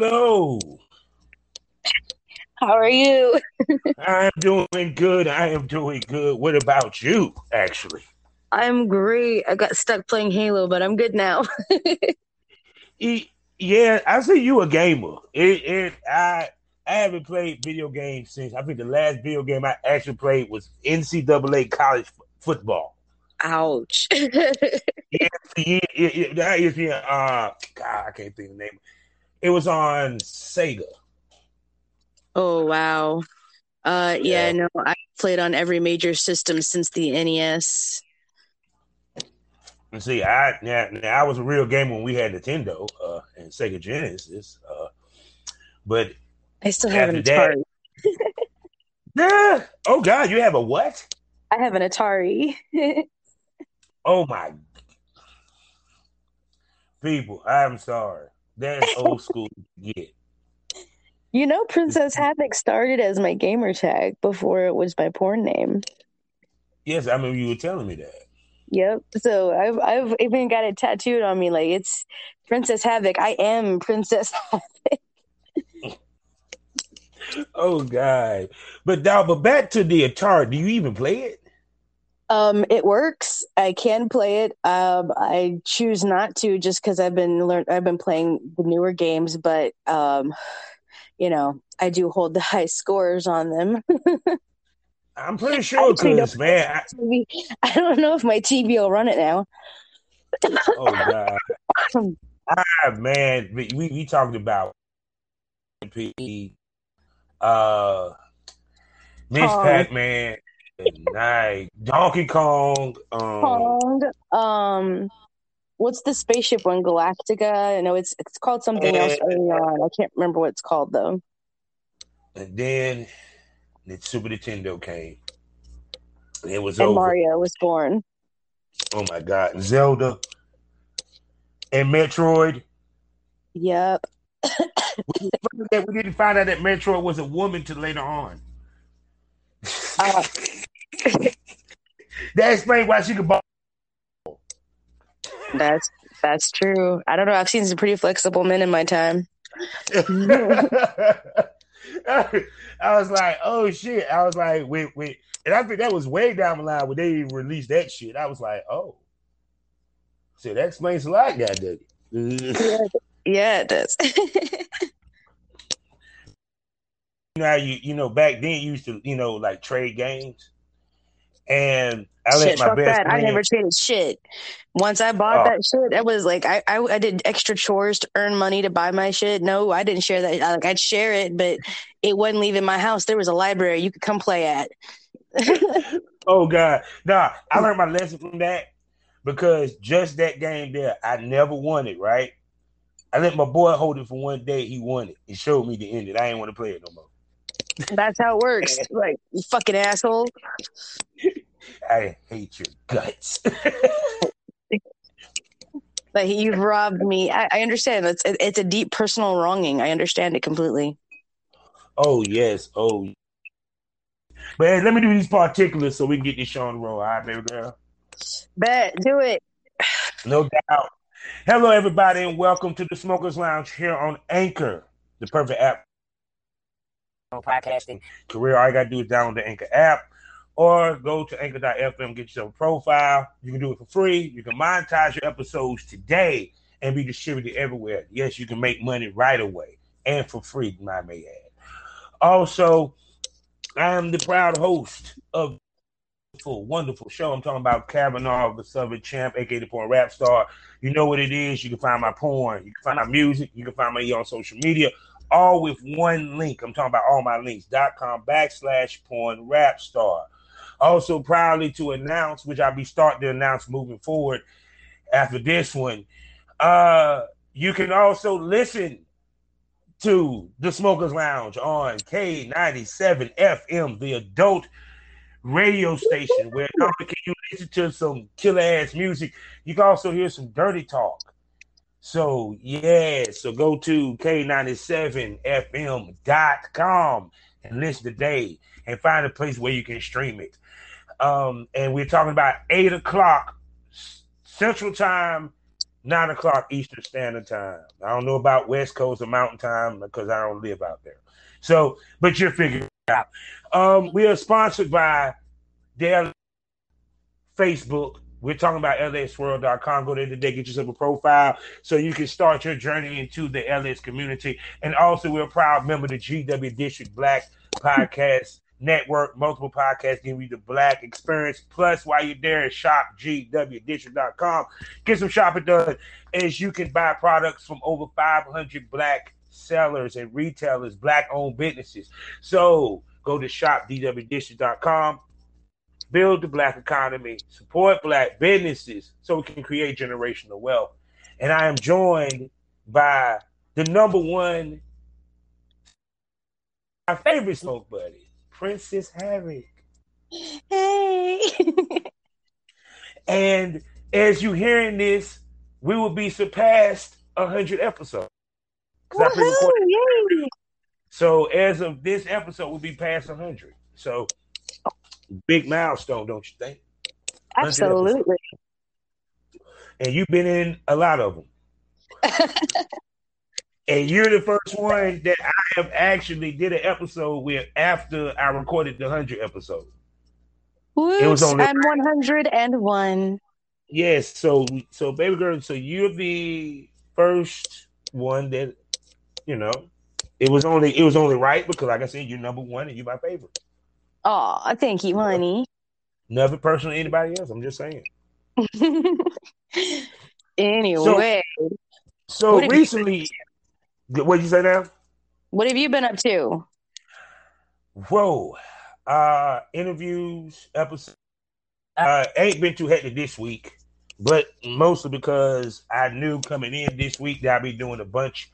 Hello. How are you? I'm doing good. I am doing good. What about you, actually? I'm great. I got stuck playing Halo, but I'm good now. yeah, I see you a gamer. It, it, I, I haven't played video games since I think the last video game I actually played was NCAA college f- football. Ouch. yeah, yeah, yeah, that is yeah. Uh, God, I can't think of the name. It was on Sega. Oh wow. Uh, yeah, Yeah. no, I played on every major system since the NES. And see, I now, now I was a real gamer when we had Nintendo uh, and Sega Genesis. Uh, but I still have an Atari. yeah, oh God, you have a what? I have an Atari. Oh my people, I'm sorry. That's old school. Yeah. you know, Princess Havoc started as my gamer tag before it was my porn name. Yes, I remember you were telling me that. Yep. So I've I've even got it tattooed on me. Like it's Princess Havoc. I am Princess Havoc. Oh God. But now, but back to the Atari. Do you even play it? Um, it works. I can play it. Um, I choose not to just because I've been learn. I've been playing the newer games, but um, you know, I do hold the high scores on them. I'm pretty sure, because man, I, I don't know if my TV will run it now. oh God, ah man, we we, talked about P, uh, Miss. Pac Man, night Donkey Kong, um, Pong. Um, what's the spaceship one? Galactica. No, it's it's called something else Eh. early on. I can't remember what it's called though. and then the Super Nintendo came. And it was And over. Mario was born. Oh my God, and Zelda and Metroid. Yep. that we didn't find out that Metroid was a woman till later on. Uh, that explains why she could buy. That's that's true. I don't know. I've seen some pretty flexible men in my time. I was like, oh shit. I was like, wait, wait. And I think that was way down the line when they released that shit. I was like, oh. So that explains a lot, goddamn it. Yeah, it does. now you you know back then you used to you know like trade games, and I let shit, my fuck best that. I never traded shit. Once I bought Oh. that shit, it was like I, I I did extra chores to earn money to buy my shit. No, I didn't share that. Like I'd share it, but it wasn't leaving my house. There was a library you could come play at. Oh God, nah! I learned my lesson from that because just that game there, I never won it. Right? I let my boy hold it for one day. He won it. He showed me the end. It. I ain't want to play it no more. That's how it works. Like you fucking asshole. I hate your guts. Like you've robbed me. I, I understand. It's it's a deep personal wronging. I understand it completely. oh yes. Oh. But hey, let me do these particulars so we can get this show on the road. All right, baby girl. Bet do it. No doubt. Hello, everybody, and welcome to the Smokers Lounge here on Anchor, the perfect app podcasting career. All you got to do is download the Anchor app or go to anchor.fm, get yourself a profile. You can do it for free. You can monetize your episodes today and be distributed everywhere. Yes, you can make money right away and for free, I may add. Also, I am the proud host of wonderful, wonderful show. I'm talking about Kavanaugh, the Southern Champ, aka the porn rap star. You know what it is. You can find my porn. You can find my music. You can find me on social media, all with one link. I'm talking about all my links. dot com backslash porn rap star. Also, proudly to announce, which I'll be starting to announce moving forward after this one. Uh, you can also listen to the Smokers Lounge on K97 FM, the adult radio station where not only can you listen to some killer ass music, you can also hear some dirty talk. So yeah, so go to K97FM.com and listen today and find a place where you can stream it. Um, and we're talking about eight o'clock Central Time, nine o'clock Eastern Standard Time. I don't know about West Coast or Mountain Time because I don't live out there. So, but you're figuring it out. Um, we are sponsored by their Facebook. We're talking about LSWorld.com. Go there today, get yourself a profile so you can start your journey into the LS community. And also, we're a proud member of the GW District Black Podcast Network, multiple podcasts giving you the black experience. Plus, while you're there, shop gwdistrict.com. Get some shopping done as you can buy products from over 500 black sellers and retailers, black owned businesses. So go to shopgwdistrict.com, build the black economy, support black businesses so we can create generational wealth. And I am joined by the number one, my favorite smoke buddy, Princess Havoc. Hey. and as you hearing this, we will be surpassed hundred episodes. So as of this episode, we'll be past hundred. So big milestone, don't you think? Absolutely. And you've been in a lot of them. and you're the first one that I have actually did an episode with after I recorded the hundred episode. Whoops, it was on. I'm one hundred and one. Yes, so so baby girl, so you're the first one that you know it was only it was only right because like I said, you're number one and you're my favorite. Oh, thank you, honey. Never personally anybody else. I'm just saying. anyway, so, so recently, what did you say now? What have you been up to? Whoa, uh, interviews, episodes. Uh, ain't been too hectic this week, but mostly because I knew coming in this week that I'd be doing a bunch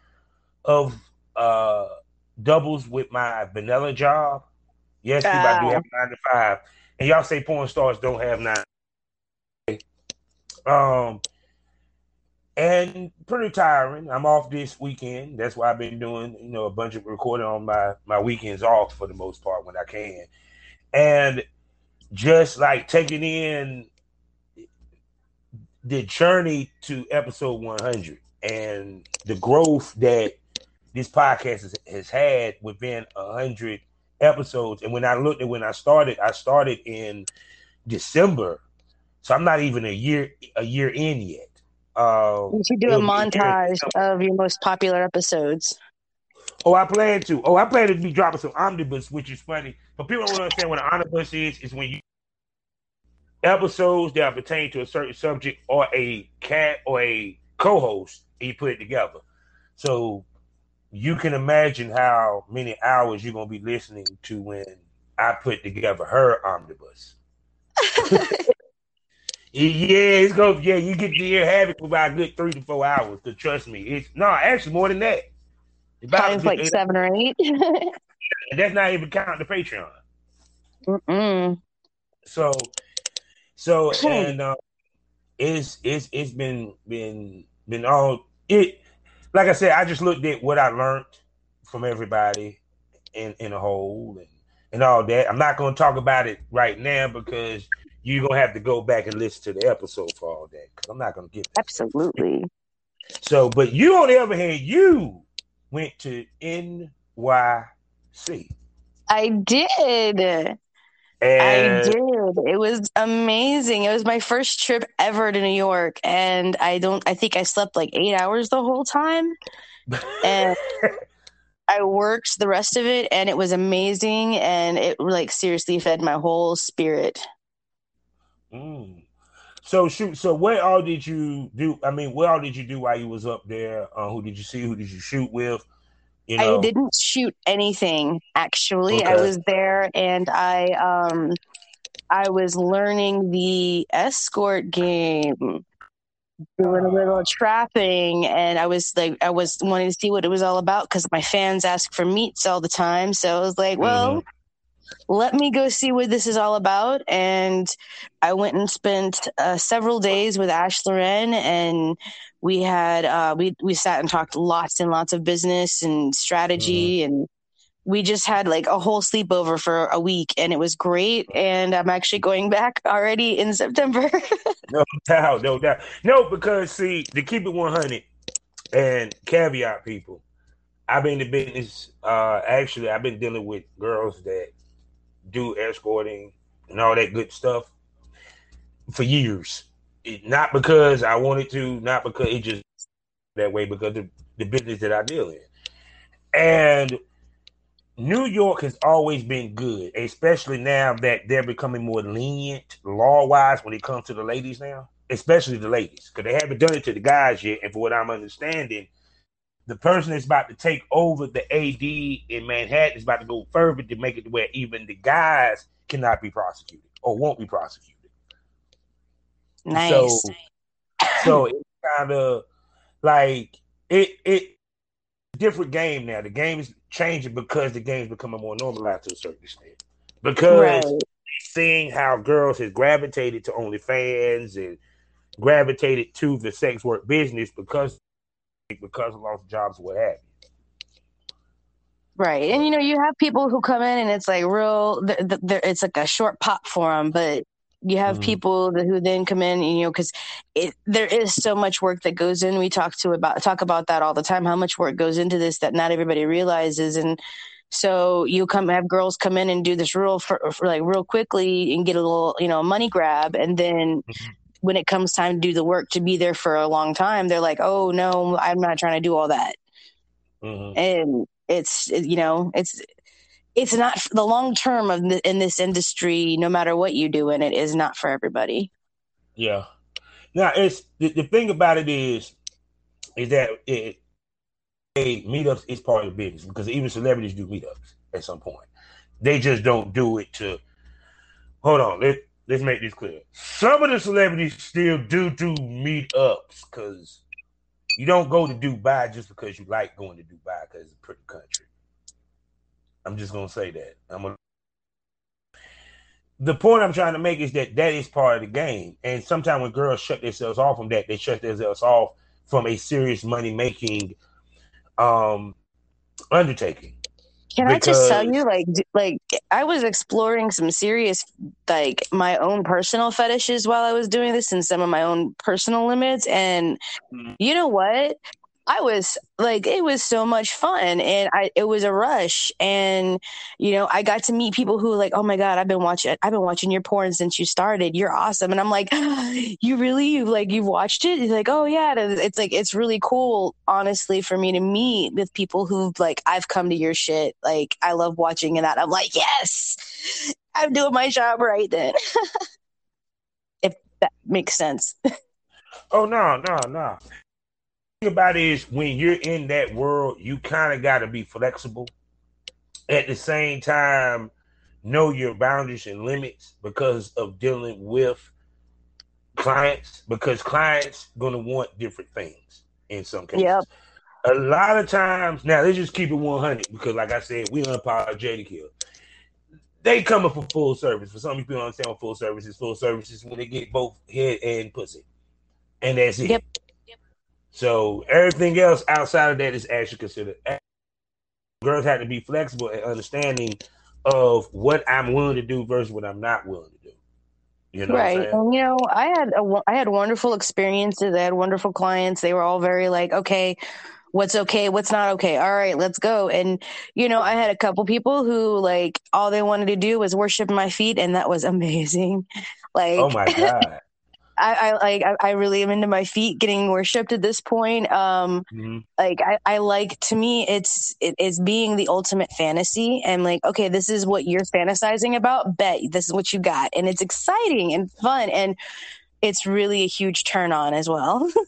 of uh doubles with my vanilla job. Yes, uh, I do have nine to five, and y'all say porn stars don't have nine. Um, and pretty tiring. I'm off this weekend. That's why I've been doing, you know, a bunch of recording on my my weekends off for the most part when I can, and just like taking in the journey to episode 100 and the growth that this podcast has, has had within 100 episodes. And when I looked at when I started, I started in December, so I'm not even a year a year in yet. Uh, you should do a montage of your most popular episodes. Oh, I plan to. Oh, I plan to be dropping some omnibus, which is funny. But people don't understand what an omnibus is. Is when you episodes that pertain to a certain subject or a cat or a co-host, and you put it together. So you can imagine how many hours you're gonna be listening to when I put together her omnibus. yeah, it's gonna yeah, you get to hear Havoc for about a good three to four hours. To trust me, it's no, actually more than that. About like seven or eight. and that's not even counting the Patreon. Mm-mm. So, so and uh, it's it's it's been been been all it. Like I said, I just looked at what I learned from everybody in in a whole and and all that. I'm not going to talk about it right now because you're gonna have to go back and listen to the episode for all that because I'm not gonna get absolutely. So, but you on the other hand, you went to NYC. I did. And... I did. It was amazing. It was my first trip ever to New York, and I don't. I think I slept like eight hours the whole time, and I worked the rest of it, and it was amazing. And it like seriously fed my whole spirit. Mm. So shoot. So what all did you do? I mean, what all did you do while you was up there? Uh, who did you see? Who did you shoot with? You know? I didn't shoot anything actually. Okay. I was there and I um I was learning the escort game, doing a little trapping, and I was like, I was wanting to see what it was all about because my fans ask for meets all the time. So I was like, well, mm-hmm let me go see what this is all about. And I went and spent uh, several days with Ash Loren, and we had uh, we we sat and talked lots and lots of business and strategy, mm-hmm. and we just had like a whole sleepover for a week and it was great. And I'm actually going back already in September. no doubt, no doubt. No, because see, to keep it 100 and caveat people, I've been in business. Uh, actually, I've been dealing with girls that do escorting and all that good stuff for years. It, not because I wanted to, not because it just that way, because of the business that I deal in. And New York has always been good, especially now that they're becoming more lenient law wise when it comes to the ladies now, especially the ladies, because they haven't done it to the guys yet. And for what I'm understanding, the person that's about to take over the AD in Manhattan is about to go further to make it where even the guys cannot be prosecuted or won't be prosecuted. Nice. So, so it's kind of like it it different game now. The game is changing because the game's becoming more normalized to a certain extent. Because right. seeing how girls has gravitated to OnlyFans and gravitated to the sex work business because because of lost jobs, what have you. Right, and you know you have people who come in and it's like real. They're, they're, it's like a short pop for them, but you have mm-hmm. people who then come in, you know, because there is so much work that goes in. We talk to about talk about that all the time. How much work goes into this that not everybody realizes, and so you come have girls come in and do this real for, for like real quickly and get a little, you know, money grab, and then. Mm-hmm. When it comes time to do the work to be there for a long time, they're like, "Oh no, I'm not trying to do all that." Mm-hmm. And it's you know it's it's not the long term of the, in this industry. No matter what you do in it, is not for everybody. Yeah. Now it's the, the thing about it is, is that it, it meetups is part of the business because even celebrities do meetups at some point. They just don't do it to. Hold on, let let's make this clear. Some of the celebrities still do do meetups because you don't go to Dubai just because you like going to Dubai because it's a pretty country. I'm just gonna say that. I'm gonna. The point I'm trying to make is that that is part of the game, and sometimes when girls shut themselves off from that, they shut themselves off from a serious money making um undertaking. Can because... I just tell you, like, like I was exploring some serious, like, my own personal fetishes while I was doing this, and some of my own personal limits. And mm-hmm. you know what? I was like, it was so much fun, and I it was a rush, and you know, I got to meet people who like, oh my god, I've been watching, I've been watching your porn since you started. You're awesome, and I'm like, you really, you like, you've watched it? He's like, oh yeah, it's like it's really cool, honestly, for me to meet with people who like I've come to your shit. Like, I love watching and that. I'm like, yes, I'm doing my job right then. if that makes sense. oh no, no, no about it is when you're in that world, you kind of got to be flexible. At the same time, know your boundaries and limits because of dealing with clients. Because clients gonna want different things in some cases. Yep. A lot of times, now let's just keep it 100 because, like I said, we unapologetic here. They come up for full service. For some people, don't understand what full service is. Full service is when they get both head and pussy, and that's it. Yep. So everything else outside of that is actually considered. Girls have to be flexible and understanding of what I'm willing to do versus what I'm not willing to do. You know, right? And you know, I had a, I had wonderful experiences. I had wonderful clients. They were all very like, okay, what's okay, what's not okay. All right, let's go. And you know, I had a couple people who like all they wanted to do was worship my feet, and that was amazing. Oh like, oh my god. I, like I, I, really am into my feet getting worshipped at this point. Um, mm-hmm. like I, I like to me it's it is being the ultimate fantasy and like okay this is what you're fantasizing about. Bet this is what you got, and it's exciting and fun, and it's really a huge turn on as well.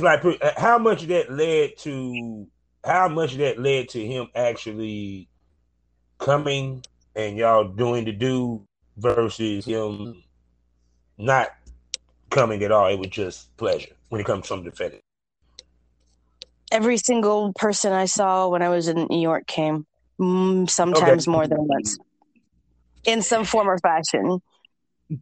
like uh, how much that led to how much that led to him actually coming and y'all doing the do versus him not coming at all. It was just pleasure when it comes to something defending. Every single person I saw when I was in New York came, mm, sometimes okay. more than once, in some form or fashion.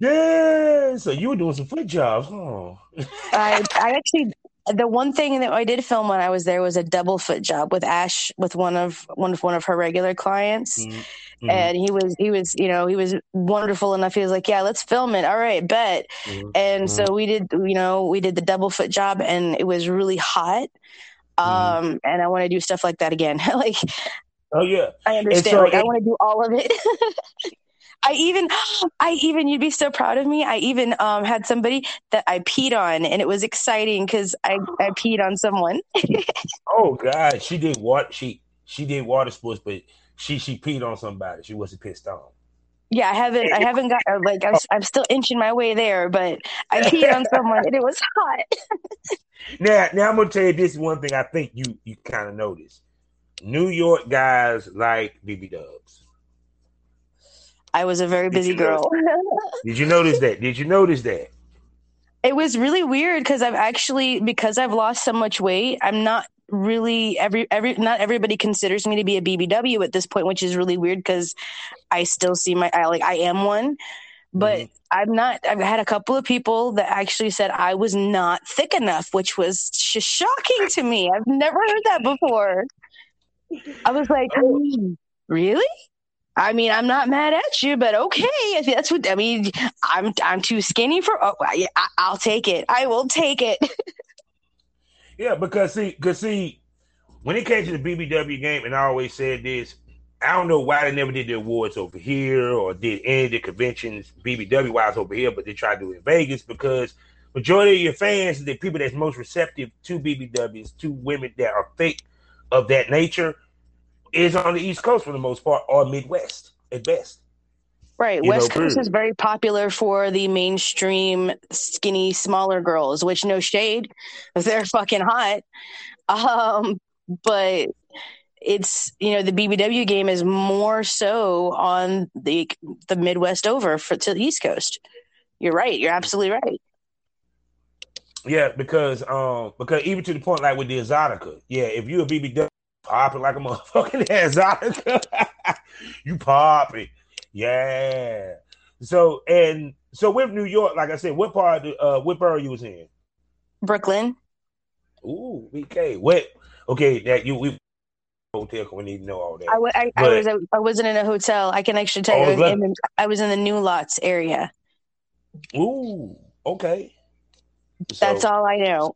Yeah, so you were doing some foot jobs, huh? I I actually the one thing that I did film when I was there was a double foot job with Ash with one of one of one of her regular clients. Mm-hmm. And he was he was you know he was wonderful enough. He was like, yeah, let's film it. All right, bet. Mm-hmm. And so mm-hmm. we did you know we did the double foot job, and it was really hot. Mm-hmm. Um, and I want to do stuff like that again. like, oh yeah, I understand. So like, it, I want to do all of it. I even, I even, you'd be so proud of me. I even um, had somebody that I peed on, and it was exciting because I, I peed on someone. oh God, she did what? She she did water sports, but she she peed on somebody. She wasn't pissed on. Yeah, I haven't, I haven't got uh, like I'm, I'm still inching my way there, but I peed on someone, and it was hot. now, now I'm gonna tell you this one thing. I think you you kind of noticed. New York guys like BB Dubs. I was a very busy girl. Did you notice that? Did you notice that? It was really weird because I've actually because I've lost so much weight, I'm not really every every not everybody considers me to be a BBW at this point, which is really weird because I still see my I like I am one. But mm-hmm. I'm not. I've had a couple of people that actually said I was not thick enough, which was just shocking to me. I've never heard that before. I was like, oh. really? I mean, I'm not mad at you, but okay, if that's what I mean, I'm I'm too skinny for. Oh, I, I'll take it. I will take it. yeah, because see, because see, when it came to the BBW game, and I always said this, I don't know why they never did the awards over here or did any of the conventions BBW wise over here, but they tried to do it in Vegas because majority of your fans, the people that's most receptive to BBWs, to women that are fake of that nature, is on the East Coast for the most part, or Midwest at best. Right. You West know, Coast is very popular for the mainstream skinny, smaller girls, which no shade, they're fucking hot. Um, but it's you know the BBW game is more so on the the Midwest over for to the East Coast. You're right. You're absolutely right. Yeah, because um because even to the point like with the Exotica, yeah, if you're a BBW popping like a motherfucking exotic. you popping. Yeah. So and so with New York, like I said, what part of uh what borough you was in? Brooklyn. Ooh, BK. What okay, that you we hotel we need to know all that. I, I, but, I was I wasn't in a hotel. I can actually tell oh, you I was in the new lots area. Ooh, okay. That's so, all I know.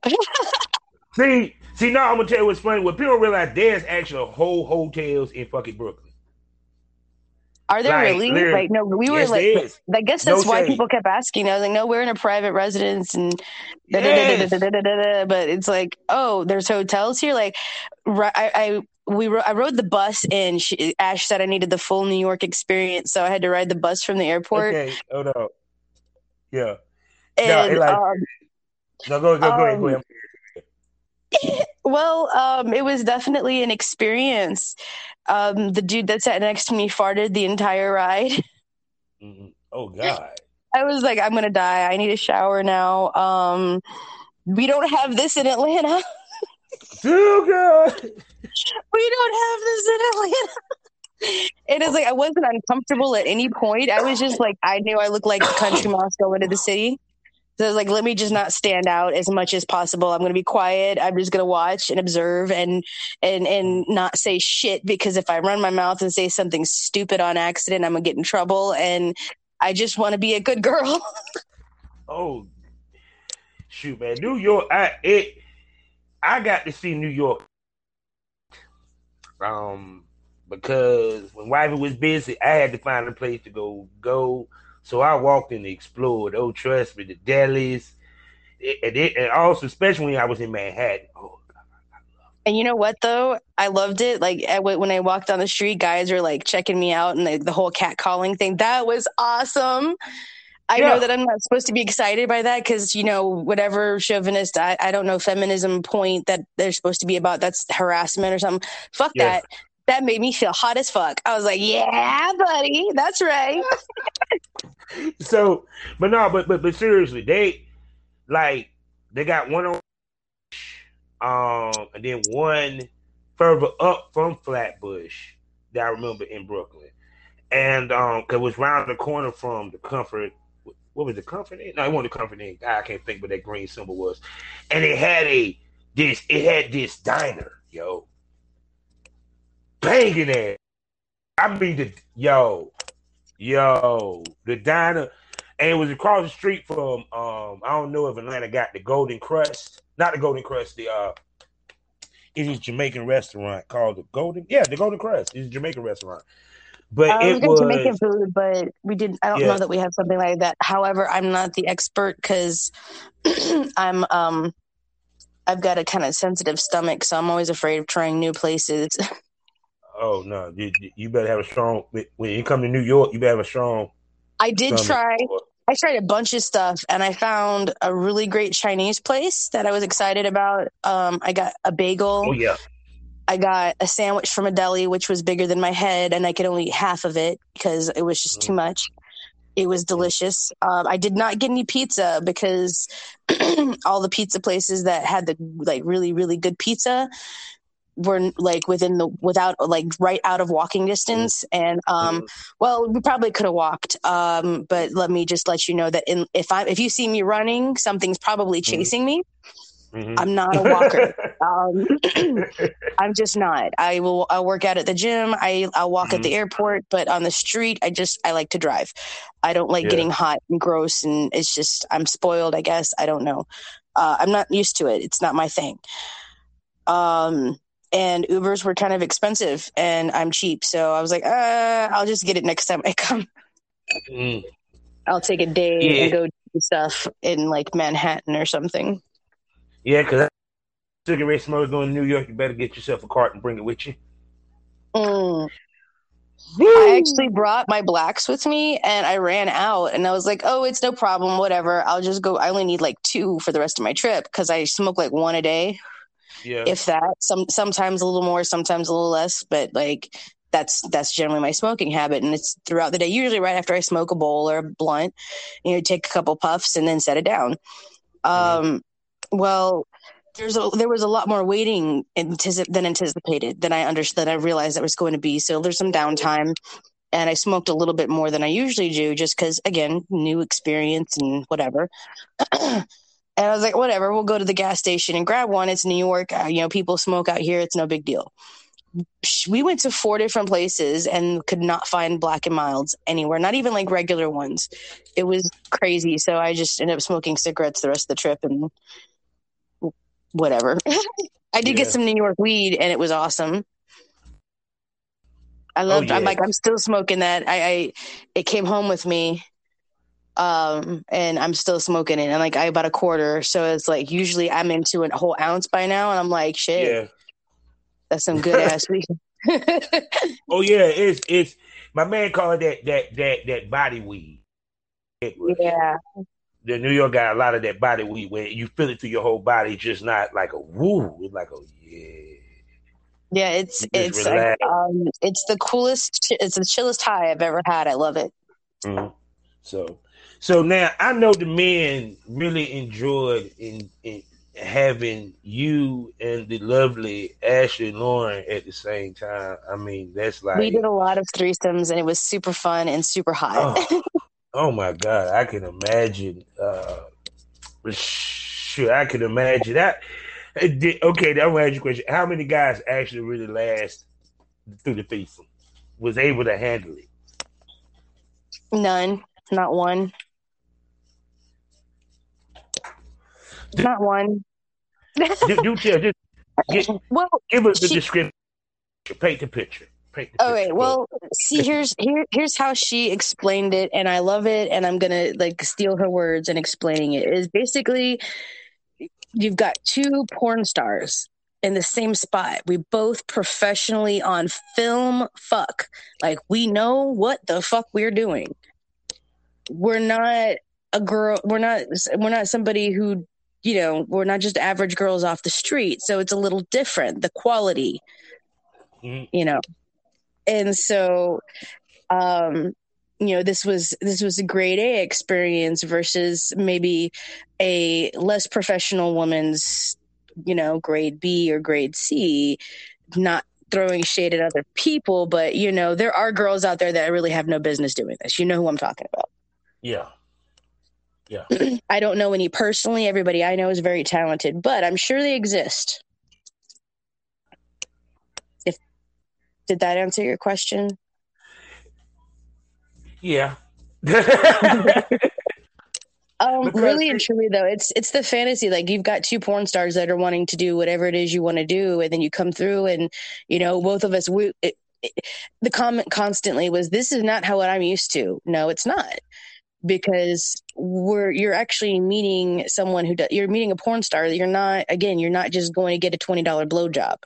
see, See, now I'm gonna tell you what's funny. What people realize there's actually whole hotels in fucking Brooklyn. Are there like, really? Like, no, we were like, I guess that's no why shade. people kept asking. I was like, no, we're in a private residence, and yes. but it's like, oh, there's hotels here. Like, I, I we I rode the bus and She, Ash said I needed the full New York experience, so I had to ride the bus from the airport. Okay, oh no, yeah. And, no, like, um, no, go, go, go, um, ahead, go ahead. Well, um, it was definitely an experience. Um, the dude that sat next to me farted the entire ride. Mm-hmm. Oh God! I was like, I'm gonna die. I need a shower now. Um, we don't have this in Atlanta. oh God! We don't have this in Atlanta. It is like I wasn't uncomfortable at any point. I was just like I knew I looked like country mouse going to the city. So I was like, let me just not stand out as much as possible. I'm going to be quiet. I'm just going to watch and observe and and and not say shit because if I run my mouth and say something stupid on accident, I'm going to get in trouble. And I just want to be a good girl. oh, shoot, man, New York. I it. I got to see New York. Um, because when Wifey was busy, I had to find a place to go go so I walked and explored. Oh, trust me, the delis, and, it, and also especially when I was in Manhattan. Oh, and you know what though? I loved it. Like when I walked down the street, guys were like checking me out, and the, the whole cat calling thing. That was awesome. I yeah. know that I'm not supposed to be excited by that because you know whatever chauvinist I, I don't know feminism point that they're supposed to be about that's harassment or something. Fuck that that made me feel hot as fuck. I was like, yeah, buddy, that's right. so, but no, but but but seriously, they like they got one on, um, and then one further up from Flatbush that I remember in Brooklyn, and um, cause it was round the corner from the Comfort what was the Comfort? No, it wasn't the Comfort Inn. I can't think what that green symbol was. And it had a this. It had this diner, yo, banging it. I mean, the yo, yo, the diner, and it was across the street from. Um, I don't know if Atlanta got the Golden Krust, not the Golden Krust, the uh, it is Jamaican restaurant called the Golden. Yeah, the Golden Krust. It's a Jamaican restaurant. But we it was Jamaican food, but we did. I don't Yeah. know that we have something like that. However, I'm not the expert because I'm um, I've got a kind of sensitive stomach, so I'm always afraid of trying new places. oh no, you, you better have a strong when you come to New York. You better have a strong. I did try. I tried a bunch of stuff, and I found a really great Chinese place that I was excited about. Um, I got a bagel. Oh yeah, I got a sandwich from a deli, which was bigger than my head, and I could only eat half of it because it was just too much. It was delicious. Um, I did not get any pizza because all the pizza places that had the like really really good pizza were like within the without like right out of walking distance and um well we probably could have walked um but let me just let you know that in if i if you see me running something's probably chasing me Mhm. i'm not a walker um I'm just not. I will. I'll work out at the gym. I I'll walk at the airport, but on the street, I just I like to drive. I don't like Yeah. getting hot and gross, and it's just I'm spoiled. I guess I don't know. Uh, I'm not used to it. It's not my thing. Um, and Ubers were kind of expensive, and I'm cheap, so I was like, uh, I'll just get it next time I come. Mm. I'll take a day Yeah. and go do stuff in like Manhattan or something. Yeah, because cigarette smokers going to New York. You better get yourself a cart and bring it with you. Mm. I actually brought my blacks with me and I ran out and I was like, oh, it's no problem, whatever. I'll just go. I only need like two for the rest of my trip because I smoke like one a day, Yeah, if that. Some sometimes a little more, sometimes a little less, but like that's that's generally my smoking habit and it's throughout the day. Usually right after I smoke a bowl or a blunt, you know, take a couple puffs and then set it down. Um, well, there's a, there was a lot more waiting antici- than anticipated than I understood. I realized that was going to be. So there's some downtime, and I smoked a little bit more than I usually do, just because again, new experience and whatever. and I was like, whatever, we'll go to the gas station and grab one. It's New York, uh, you know, people smoke out here. It's no big deal. We went to four different places and could not find black and milds anywhere, not even like regular ones. It was crazy. So I just ended up smoking cigarettes the rest of the trip and whatever. I did get some New York weed and it was awesome. I loved. It. I'm like I'm still smoking that. I, I it came home with me, um, and I'm still smoking it. And like I bought a quarter, so it's like usually I'm into a whole ounce by now, and I'm like, shit, yeah. that's some good ass weed. Oh yeah, it's it's my man called that that that that body weed. It yeah, The New York got a lot of that body weed where you feel it through your whole body, just not like a woo, it's like a yeah. yeah. It's Just it's like, um, it's the coolest. It's the chillest high I've ever had. I love it. Mhm. So, so now I know the men really enjoyed in, in having you and the lovely Ashley Lauren at the same time. I mean, that's like we did a lot of threesomes, and it was super fun and super hot. oh, oh my god, I can imagine. Uh, sure, I can imagine that. Uh, Okay, I'm gonna ask you a question. How many guys actually really last through the threesome? Was able to handle it? None, not one. Not one. do, do tell, just get, Well, give us the She- description. Paint the picture. Paint the okay. picture. Well, see, here's here here's how she explained it, and I love it, and I'm gonna like steal her words and explaining it. Is basically you've got two porn stars in the same spot. We both professionally on film fuck. Like we know what the fuck we're doing. We're not a girl. We're not. We're not somebody who. You know, we're not just average girls off the street, so it's a little different. The quality, Mhm. you know, and so, um, you know, this was this was a grade A experience versus maybe a less professional woman's, you know, grade B or grade C. Not throwing shade at other people, but you know, there are girls out there that really have no business doing this. You know who I'm talking about. Yeah. Yeah. I don't know any personally. Everybody I know is very talented, but I'm sure they exist. If did that answer your question? Yeah. Um, Because really and truly though, it's it's the fantasy. Like you've got two porn stars that are wanting to do whatever it is you want to do, and then you come through, and you know both of us. We it, it, the comment constantly was, "This is not how what I'm used to." No, it's not because we're you're actually meeting someone who does, you're meeting a porn star. You're not again. You're not just going to get a twenty dollar blowjob.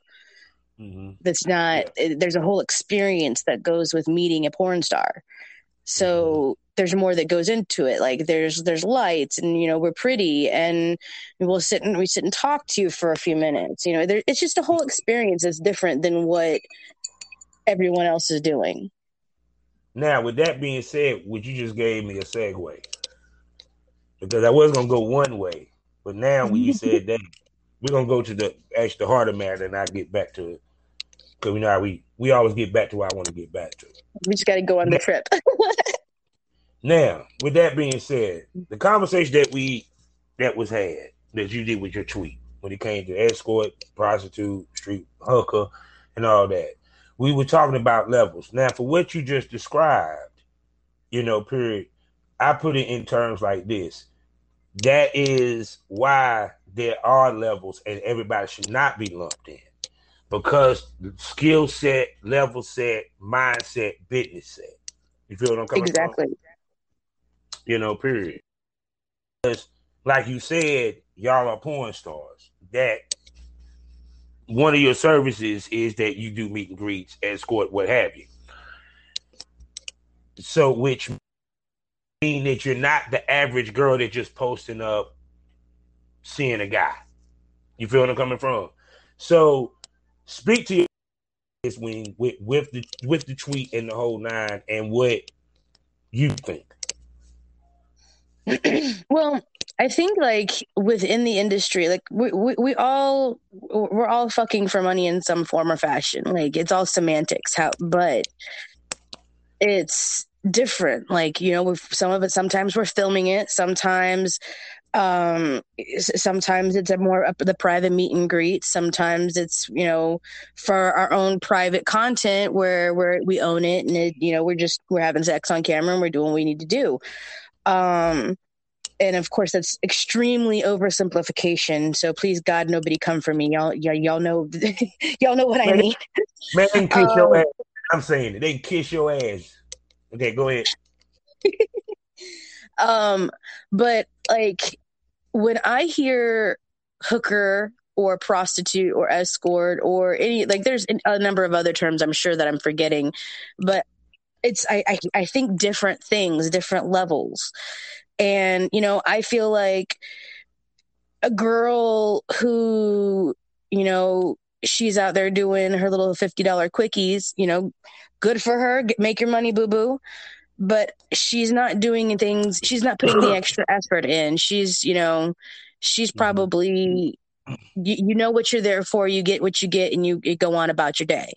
Mhm. That's not. it- There's a whole experience that goes with meeting a porn star. So there's more that goes into it. Like there's there's lights, and you know we're pretty, and we'll sit and we sit and talk to you for a few minutes. You know, there, it's just a whole experience that's different than what everyone else is doing. Now, with that being said, what you just gave me a segue because I was gonna go one way, but now when you said that, we're gonna go to the actually the harder matter, and I get back to it because we know how we we always get back to what I want to get back to. We just got to go on the trip. Now, with that being said, the conversation that we that was had that you did with your tweet when it came to escort, prostitute, street hooker, and all that, we were talking about levels. Now, for what you just described, you know, period, I put it in terms like this. That is why there are levels, and everybody should not be lumped in because skill set, level set, mindset, business set. You feel what I'm coming from? exactly. you know, period. Because, like you said, y'all are porn stars. That one of your services is that you do meet and greets, escort, what have you. So, which mean that you're not the average girl that just posting up, seeing a guy. You feel what I'm coming from? So, speak to your this when with with the with the tweet and the whole nine and what you think. well i think like within the industry like we, we, we all we're all fucking for money in some form or fashion. Like it's all semantics how but it's different. Like you know some of it sometimes we're filming it sometimes um sometimes it's a more up the private meet and greet sometimes it's you know for our own private content where where we own it and it, you know we're just we're having sex on camera and we're doing what we need to do. Um and of course that's extremely oversimplification so please god nobody come for me y'all y'all, y'all know y'all know what i mean Man, kiss your Um, ass. I'm saying it. They kiss your ass. Okay, go ahead. um but like when i hear hooker or prostitute or escort or any like there's a number of other terms i'm sure that i'm forgetting but it's i i, I think different things different levels and you know i feel like a girl who you know she's out there doing her little $50 quickies you know good for her make your money boo boo but she's not doing things she's not putting the extra effort in. She's you know she's Mhm. probably you, you know what you're there for you get what you get and you, you go on about your day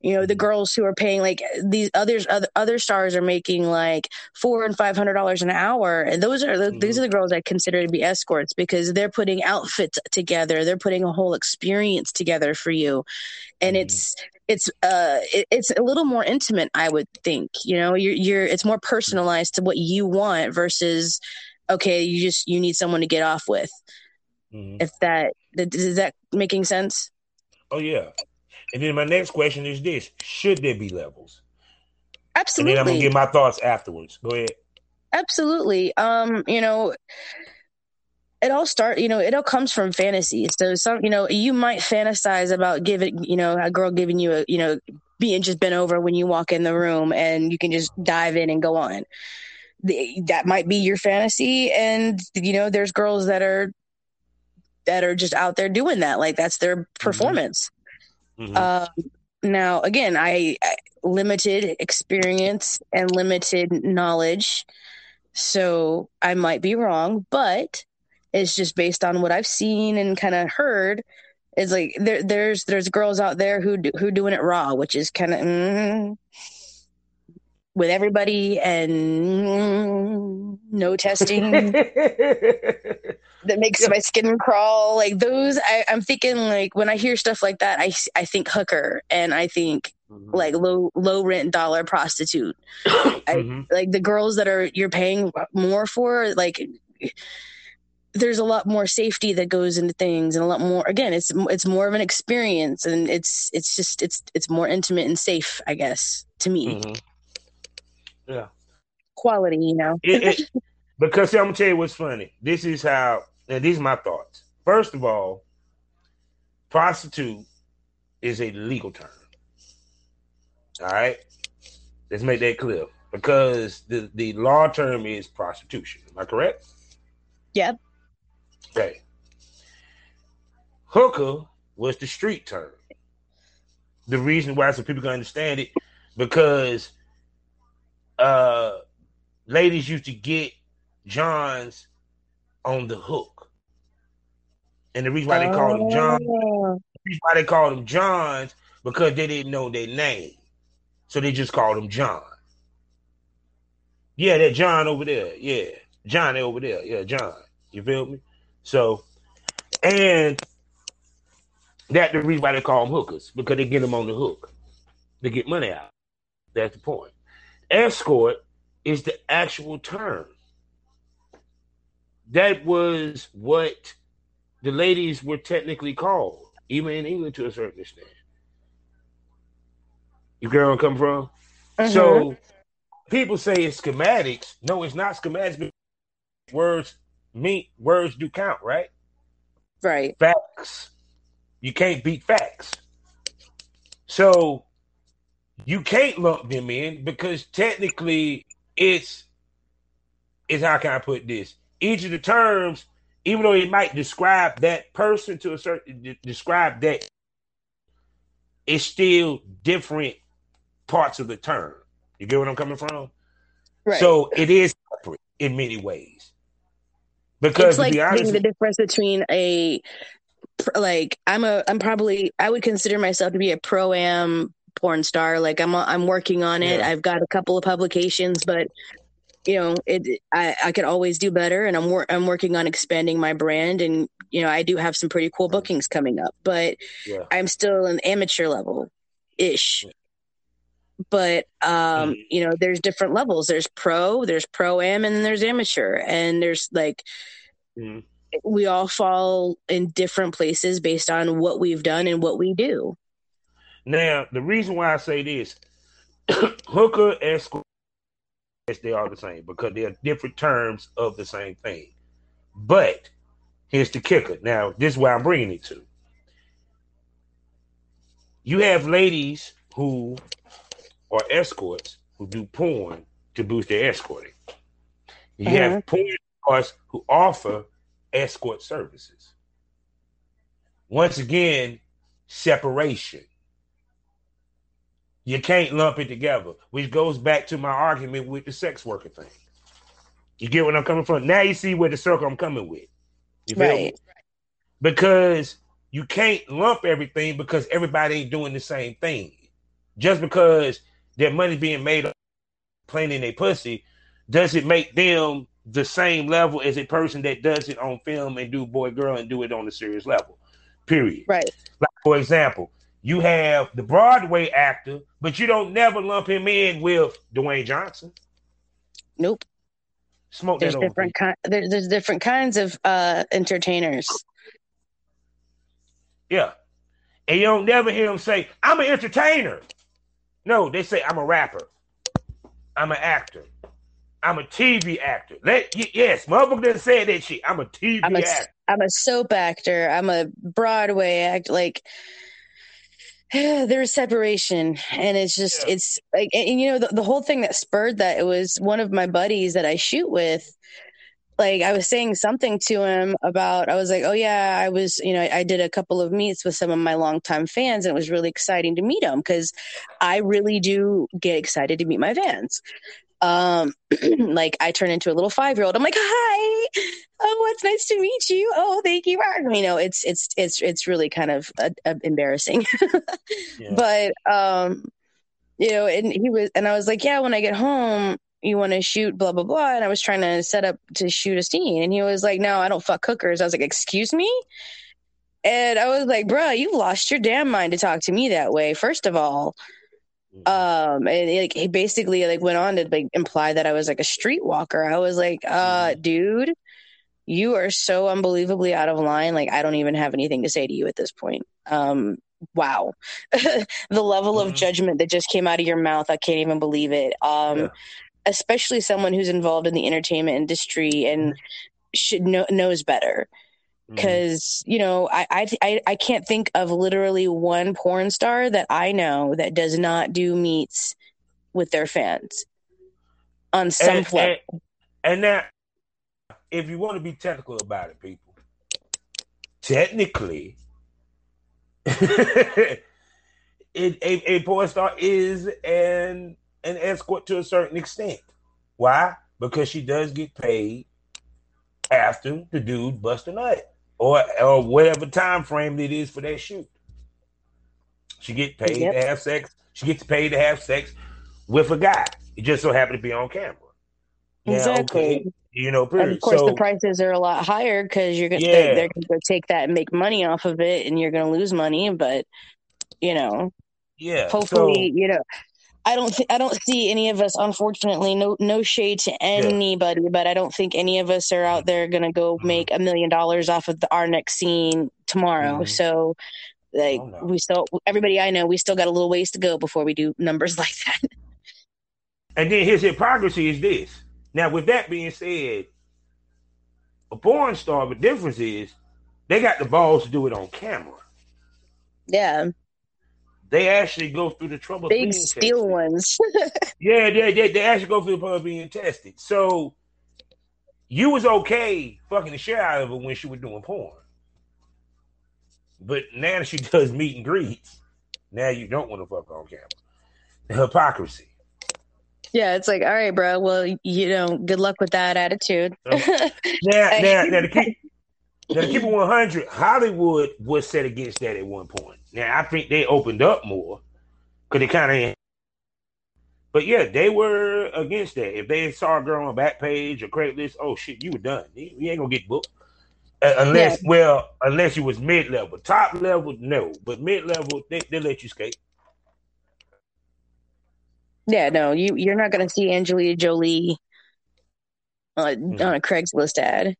you know the girls who are paying like these others other, other stars are making like four and five hundred dollars an hour and those are the, these Mhm. are the girls i consider to be escorts because they're putting outfits together they're putting a whole experience together for you and Mhm. it's it's uh it, it's a little more intimate i would think you know you're you're it's more personalized to what you want versus okay you just you need someone to get off with Mhm. if that is that making sense Oh yeah. And then my next question is this: Should there be levels? Absolutely. And then I'm gonna get my thoughts afterwards. Go ahead. absolutely um you know it all start you know it all comes from fantasy so some you know you might fantasize about giving you know a girl giving you a you know being just bent over when you walk in the room and you can just dive in and go on the, that might be your fantasy and you know there's girls that are that are just out there doing that like that's their performance Mhm. um, now, again, I, I limited experience and limited knowledge, so I might be wrong, but it's just based on what I've seen and kind of heard. It's like there, there's there's girls out there who do, who doing it raw, which is kind of mm, with everybody and no testing that makes yeah. my skin crawl. Like those, I, am thinking like when I hear stuff like that, I I think hooker and I think mm-hmm. like low low rent dollar prostitute. mm-hmm. Like the girls that are you're paying more for, like there's a lot more safety that goes into things and a lot more again it's it's more of an experience and it's it's just it's it's more intimate and safe i guess to me mm-hmm. yeah quality you know it, it, because see, i'm gonna tell you what's funny. This is how and these are my thoughts. First of all prostitute is a legal term. All right? Let's make that clear. Because the the law term is prostitution. Am i correct? Yep. Okay. Hooker was the street term. The reason why so people can understand it because uh ladies used to get Johns on the hook. And the reason why they called them John, oh. the reason why they called them Johns because they didn't know their name. So they just called them John. Yeah, that John over there. Yeah. John over there. Yeah, John. You feel me? So, and that the reason why they call them hookers because they get them on the hook, they get money out. That's the point. Escort is the actual term. That was what the ladies were technically called, even in England to a certain extent. You get where I'm coming from? Mm-hmm. So people say it's schematics. No, it's not schematics. Words me words do count, right? Right. Facts. You can't beat facts. So you can't lump them in because technically it's is how can I put this? Each of the terms, even though it might describe that person to a certain describe that, it's still different parts of the term. You get what I'm coming from? Right. So it is separate in many ways. Because it's like honest, the difference between a like I'm a I'm probably I would consider myself to be a pro am porn star. Like I'm I'm working on it. Yeah. I've got a couple of publications, but you know it I, I could always do better and I'm wor- I'm working on expanding my brand and you know I do have some pretty cool bookings coming up but yeah. I'm still an amateur level ish but um mm-hmm. you know there's different levels there's pro there's pro am and there's amateur and there's like mm-hmm. we all fall in different places based on what we've done and what we do now the reason why i say this hooker escort they are the same because they are different terms of the same thing but here's the kicker now this is where i'm bringing it to you have ladies who or escorts who do porn to boost their escorting. You mm-hmm. have porn stars who offer escort services. Once again, separation. You can't lump it together, which goes back to my argument with the sex worker thing. You get what I'm coming from? Now you see where the circle I'm coming with. You feel right. me? Because you can't lump everything because everybody ain't doing the same thing. Just because their money being made playing in a pussy, does it make them the same level as a person that does it on film and do boy girl and do it on a serious level? Period. Right. Like for example, you have the Broadway actor, but you don't never lump him in with Dwayne Johnson. Nope. Smoke there's different kind. There, there's different kinds of uh, entertainers. Yeah, and you don't never hear him say, "I'm an entertainer." No, they say I'm a rapper. I'm an actor. I'm a TV actor. Let yes, motherfucker didn't say that shit. I'm a TV I'm a, actor. I'm a soap actor. I'm a Broadway act. Like there's separation, and it's just yeah. it's like and, and you know the, the whole thing that spurred that it was one of my buddies that I shoot with like I was saying something to him about I was like, oh yeah, I was, you know, I, I did a couple of meets with some of my longtime fans, and it was really exciting to meet them because I really do get excited to meet my fans. Um, like I turn into a little five year old. I'm like, hi, oh, it's nice to meet you. Oh, thank you. You know, it's it's it's it's really kind of uh, uh, embarrassing, yeah. but um, you know, and he was, and I was like, yeah, when I get home, you want to shoot blah blah blah and i was trying to set up to shoot a scene and he was like no i don't fuck cookers i was like excuse me and i was like bro you've lost your damn mind to talk to me that way first of all um and like he basically like went on to like imply that i was like a streetwalker. I was like uh dude you are so unbelievably out of line. Like i don't even have anything to say to you at this point. Um wow. The level of judgment that just came out of your mouth i can't even believe it. Um Yeah. especially someone who's involved in the entertainment industry and should know knows better. Mm. because you know I, I I can't think of literally one porn star that I know that does not do meets with their fans on some and, level. and, and now, if you want to be technical about it, people, technically, it, a, a porn star is an an escort to a certain extent. Why? Because she does get paid after the dude bust a nut, or or whatever time frame it is for that shoot. She get paid Yep. to have sex. She gets paid to have sex with a guy. It just so happened to be on camera. Yeah, exactly. okay. You know, of course, so, the prices are a lot higher because you're gonna Yeah. they, they're gonna take that and make money off of it, and you're gonna lose money. But you know, yeah. hopefully, you know, I don't th- I don't see any of us. Unfortunately, no no shade to anybody, but I don't think any of us are out there gonna go Mhm. make a million dollars off of the, our next scene tomorrow. Mhm. So. Like Oh, no. we still, everybody I know, we still got a little ways to go before we do numbers like that. And then his hypocrisy is this. Now, with that being said, a porn star, the difference is they got the balls to do it on camera. Yeah, They actually go through the trouble of big being steel tested. ones. Yeah, they, they they actually go through the trouble of being tested. So you was okay fucking the shit out of her when she was doing porn. But now that she does meet and greets, now you don't want to fuck on camera. The hypocrisy. Yeah, it's like, all right, bro. Well, you know, good luck with that attitude. Now, Hey. now, now to keep now to keep it one hundred, Hollywood was set against that at one point. Now I think they opened up more because they kind of. But yeah, they were against that. If they saw a girl on Backpage or Craigslist, oh shit, you were done. You, ain't gonna get booked. Uh, unless, well, unless you was mid level, top level, no. But mid level, they they let you skate. yeah, no, you you're not gonna see Angelina Jolie uh, Mhm. on a Craigslist ad.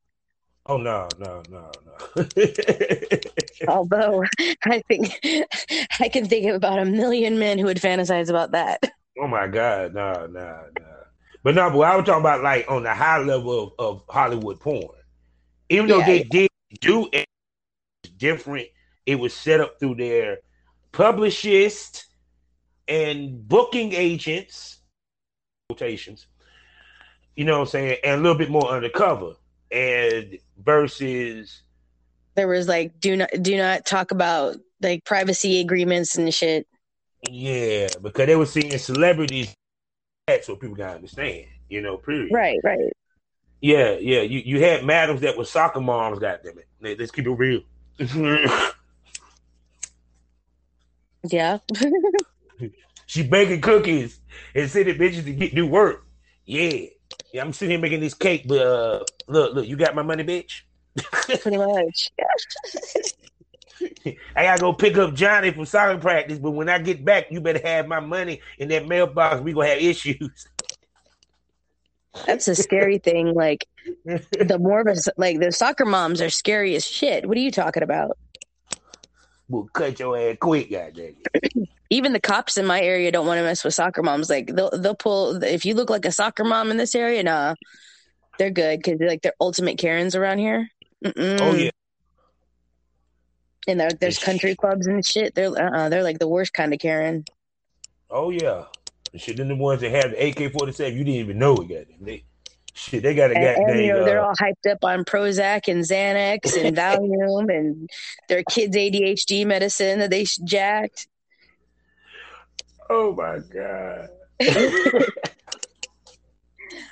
Oh no, no, no, no. Although I think I can think of about a million men who would fantasize about that. Oh my God, no, no, no. But no, but I was talking about like on the high level of, of Hollywood porn. Even though Yeah, they did do it different, it was set up through their publicists and booking agents, quotations. You know what I'm saying? And a little bit more undercover. And versus There was like do not do not talk about like privacy agreements and shit. yeah, because they were seeing celebrities that's what people gotta understand, you know, period. Right, right. Yeah, yeah. You you had madams that were soccer moms, goddamn it. Let- Let's keep it real. Yeah. she baking cookies and sending bitches to get do work. Yeah. Yeah, I'm sitting here making this cake, but uh look, look, you got my money, bitch. Pretty much. I gotta go pick up Johnny from soccer practice, but when I get back, you better have my money in that mailbox. We gonna have issues. That's a scary thing. Like the more of us like the soccer moms are scary as shit. What are you talking about? we'll cut your ass quick, goddamn. Even the cops in my area don't want to mess with soccer moms. Like they'll they'll pull if you look like a soccer mom in this area, nah, they're good because they're like they're ultimate Karens around here. Mm-mm. Oh yeah. and there, there's country clubs and shit. They're uh, they're like the worst kind of Karen. Oh yeah. Shit, then the ones that have the AK forty seven, you didn't even know it, goddamn. They shit, they got a And, and, goddamn you know they're uh, all hyped up on Prozac and Xanax and Valium and their kids' ADHD medicine that they jacked. Oh my god.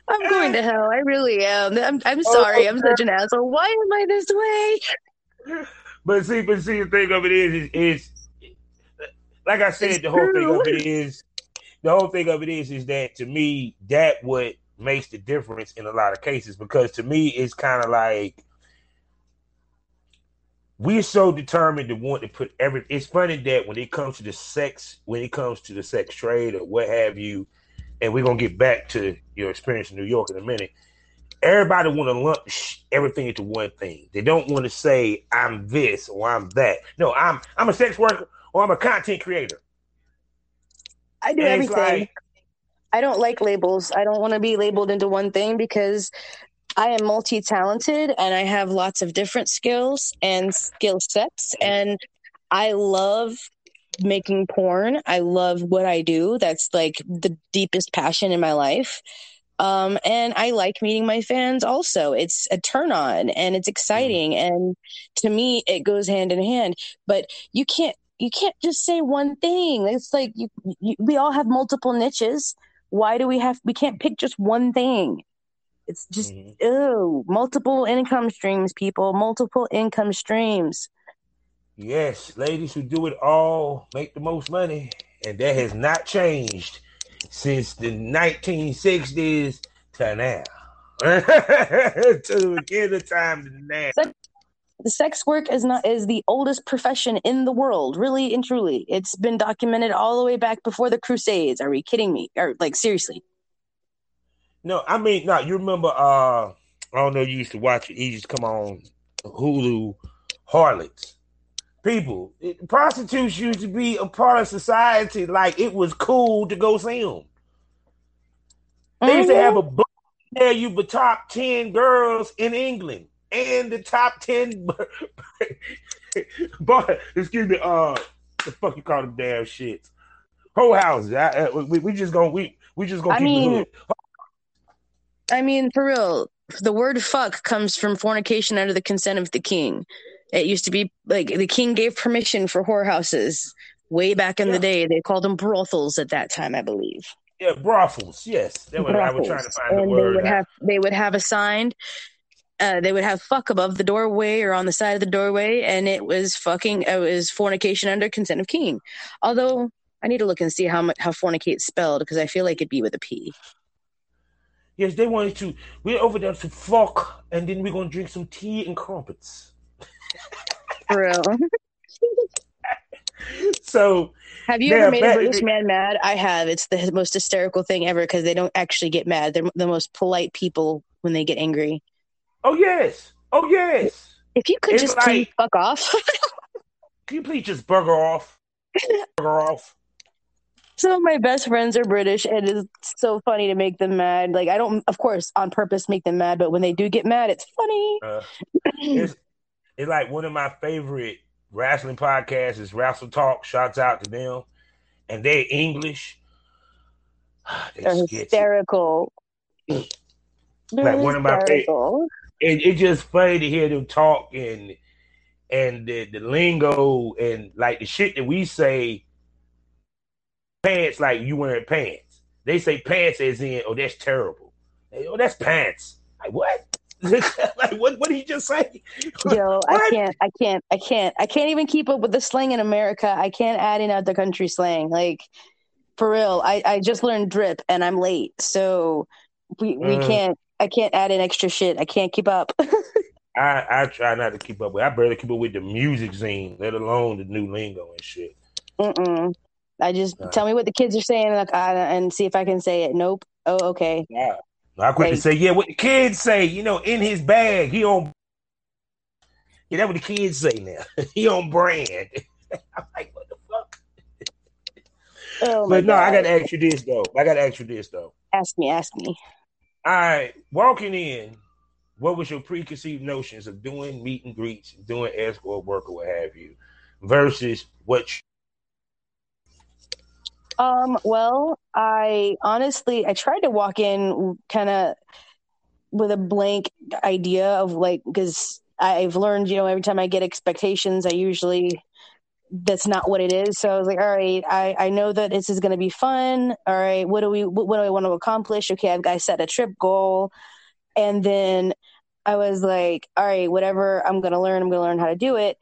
I'm going to hell. I really am. I'm, I'm oh, sorry. I'm such an asshole. Why am I this way? But see, but see, the thing of it is, is, is like I said, It's the whole thing true. of it is, the whole thing of it is, is that to me, that what makes the difference in a lot of cases because to me, it's kind of like we're so determined to want to put every. It's funny that when it comes to the sex, when it comes to the sex trade or what have you, and we're gonna get back to your experience in New York in a minute. Everybody want to lump everything into one thing. They don't want to say I'm this or I'm that. No, I'm I'm a sex worker or I'm a content creator. I do and everything. Like, I don't like labels. I don't want to be labeled into one thing because I am multi talented and I have lots of different skills and skill sets. And I love making porn. I love what I do. That's like the deepest passion in my life. Um, and I like meeting my fans also. It's a turn on and it's exciting. Mm. And to me, it goes hand in hand. But you can't you can't just say one thing. It's like you, you, we all have multiple niches. Why do we have we can't pick just one thing? It's just mm-hmm. oh, multiple income streams, people, multiple income streams. Yes, ladies who do it all make the most money, and that has not changed since the 1960s to now. to the beginning of time to now. The sex work is not is the oldest profession in the world, really and truly. It's been documented all the way back before the Crusades. Are we kidding me? Or like seriously? No, I mean, no. You remember? uh I don't know. You used to watch it. He used to come on Hulu, Harlots people. It, prostitutes used to be a part of society. Like it was cool to go see them. They mm-hmm. used to have a book tell you the top ten girls in England and the top ten. but excuse me, uh, the fuck you call them damn shits? Whole houses. I, I, we, we just gonna we we just gonna I keep mean, I mean, for real, the word "fuck" comes from fornication under the consent of the king. It used to be like the king gave permission for whorehouses way back in yeah. the day. They called them brothels at that time, I believe. Yeah, brothels. Yes, that was, brothels. I was trying to find and the word. They would have they would have assigned. Uh, they would have fuck above the doorway or on the side of the doorway, and it was fucking. It was fornication under consent of king. Although I need to look and see how much how fornicate spelled because I feel like it'd be with a p. Yes, they wanted to. We're over there to fuck, and then we're gonna drink some tea and crumpets. For real. so have you ever made a British man mad? I have. It's the most hysterical thing ever because they don't actually get mad. They're the most polite people when they get angry. Oh yes. Oh yes. If you could it's just like, please fuck off. can you please just bugger off? Bugger off. Some of my best friends are British, and it's so funny to make them mad. Like I don't, of course, on purpose make them mad, but when they do get mad, it's funny. Uh, it's, it's like one of my favorite wrestling podcasts is Wrestle Talk. Shouts out to them, and they're English. They're, they're hysterical. Like one of my favorite. It, it's just funny to hear them talk and and the, the lingo and like the shit that we say. Pants like you wearing pants. They say pants as in oh that's terrible. oh that's pants. Like what? like what what did he just say? Yo, I can't I can't I can't I can't even keep up with the slang in America. I can't add in other country slang. Like for real. I, I just learned drip and I'm late. So we, we mm. can't I can't add in extra shit. I can't keep up. I, I try not to keep up with I barely keep up with the music scene, let alone the new lingo and shit. Mm-mm. I just uh, tell me what the kids are saying like, uh, and see if I can say it. Nope. Oh, okay. Yeah. I quickly say, yeah, what the kids say, you know, in his bag, he on. Yeah, that's what the kids say now. he on brand. I'm like, what the fuck? Oh but no, God. I got to ask you this though. I got to ask you this though. Ask me, ask me. All right, walking in, what was your preconceived notions of doing meet and greets, doing escort work, or what have you, versus what um, well, I honestly I tried to walk in kind of with a blank idea of like because I've learned, you know, every time I get expectations, I usually that's not what it is. So I was like, all right, I, I know that this is going to be fun. All right, what do we what, what do I want to accomplish? Okay, I've got set a trip goal, and then I was like, all right, whatever I'm going to learn, I'm going to learn how to do it.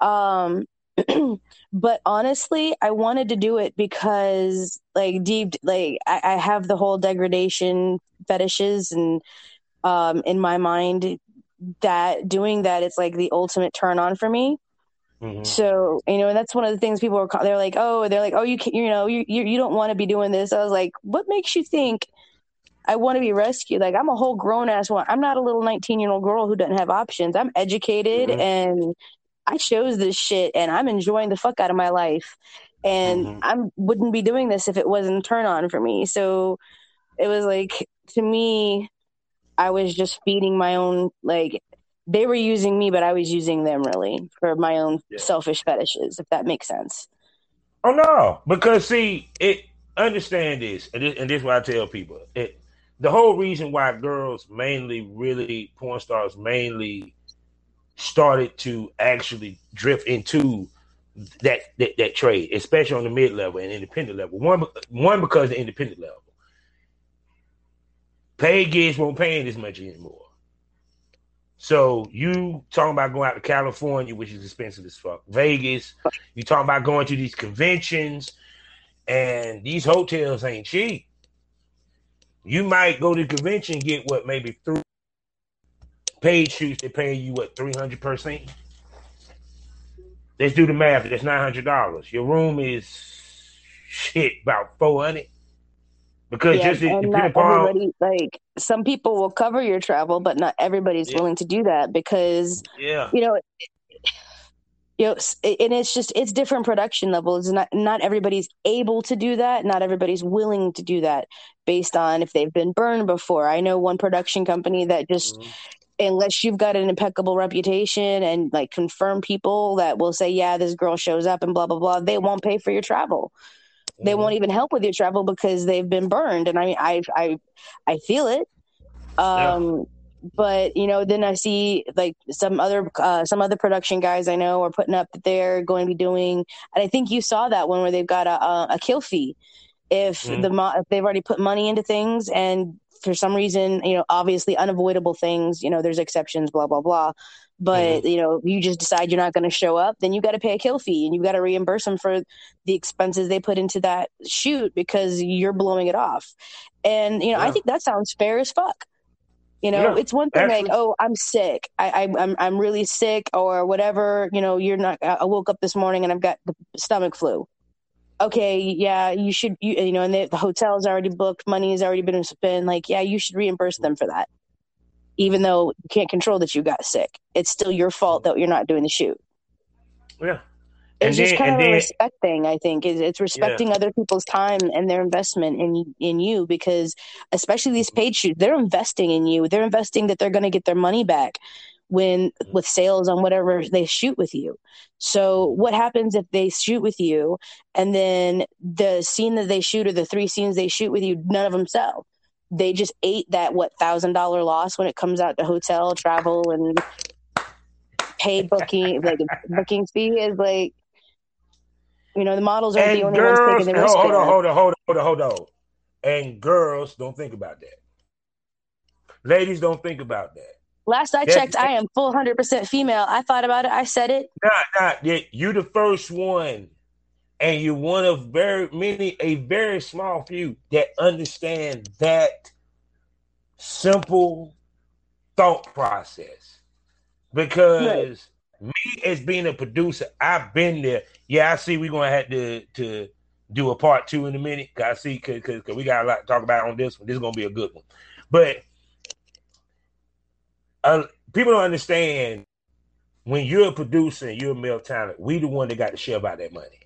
Um, but honestly, I wanted to do it because, like, deep, like, I, I have the whole degradation fetishes, and um, in my mind, that doing that, it's like the ultimate turn on for me. Mm-hmm. So you know, and that's one of the things people are. They're like, oh, they're like, oh, you can, you know, you you, you don't want to be doing this. I was like, what makes you think I want to be rescued? Like, I'm a whole grown ass one. I'm not a little 19 year old girl who doesn't have options. I'm educated mm-hmm. and I chose this shit, and I'm enjoying the fuck out of my life. And mm-hmm. I wouldn't be doing this if it wasn't a turn on for me. So it was like to me, I was just feeding my own like they were using me, but I was using them really for my own yeah. selfish fetishes, if that makes sense. Oh no, because see, it understand this, and this, and this is what I tell people. It the whole reason why girls mainly, really porn stars mainly started to actually drift into that that, that trade, especially on the mid level and independent level. One one because the independent level, paid gigs won't pay as much anymore. So you talking about going out to California, which is expensive as fuck. Vegas, you talking about going to these conventions, and these hotels ain't cheap. You might go to the convention get what maybe three paid shoots. They're paying you what three hundred per scene. Let's do the math. That's nine hundred dollars. Your room is shit about four hundred. Because yeah, just and not everybody like some people will cover your travel, but not everybody's yeah. willing to do that because yeah, you know, you know, and it's just it's different production levels. Not not everybody's able to do that. Not everybody's willing to do that based on if they've been burned before. I know one production company that just. Mm-hmm. Unless you've got an impeccable reputation and like confirm people that will say, yeah, this girl shows up and blah blah blah, they won't pay for your travel they mm-hmm. won't even help with your travel because they've been burned and i mean i i i feel it um yeah. but you know then i see like some other uh, some other production guys i know are putting up that they're going to be doing and i think you saw that one where they've got a, a, a kill fee if mm-hmm. the if they've already put money into things and for some reason you know obviously unavoidable things you know there's exceptions blah blah blah but mm-hmm. you know you just decide you're not going to show up then you got to pay a kill fee and you got to reimburse them for the expenses they put into that shoot because you're blowing it off and you know yeah. i think that sounds fair as fuck you know yeah, it's one thing actually. like oh i'm sick I, am I'm, I'm really sick or whatever you know you're not i woke up this morning and i've got the stomach flu okay yeah you should you, you know and the, the hotel's already booked money has already been spent like yeah you should reimburse them for that even though you can't control that you got sick. It's still your fault that you're not doing the shoot. Yeah. It's just kind of then, a respect thing, I think. Is it's respecting yeah. other people's time and their investment in in you because especially these paid shoots, they're investing in you. They're investing that they're gonna get their money back when mm-hmm. with sales on whatever they shoot with you. So mm-hmm. what happens if they shoot with you and then the scene that they shoot or the three scenes they shoot with you, none of them sell? they just ate that what thousand dollar loss when it comes out to hotel travel and paid booking like booking fee is like you know the models are the only girls, ones taking the risk. Hold on, hold on, hold on, hold on, hold on. And girls don't think about that. Ladies don't think about that. Last I checked, I am full hundred percent female. I thought about it. I said it. Not, not yet. You the first one and you're one of very many, a very small few that understand that simple thought process. Because right. me as being a producer, I've been there. Yeah, I see we're gonna have to to do a part two in a minute. I see because we got a lot to talk about on this one. This is gonna be a good one. But uh, people don't understand when you're a producer and you're a male talent, we the one that got to share about that money.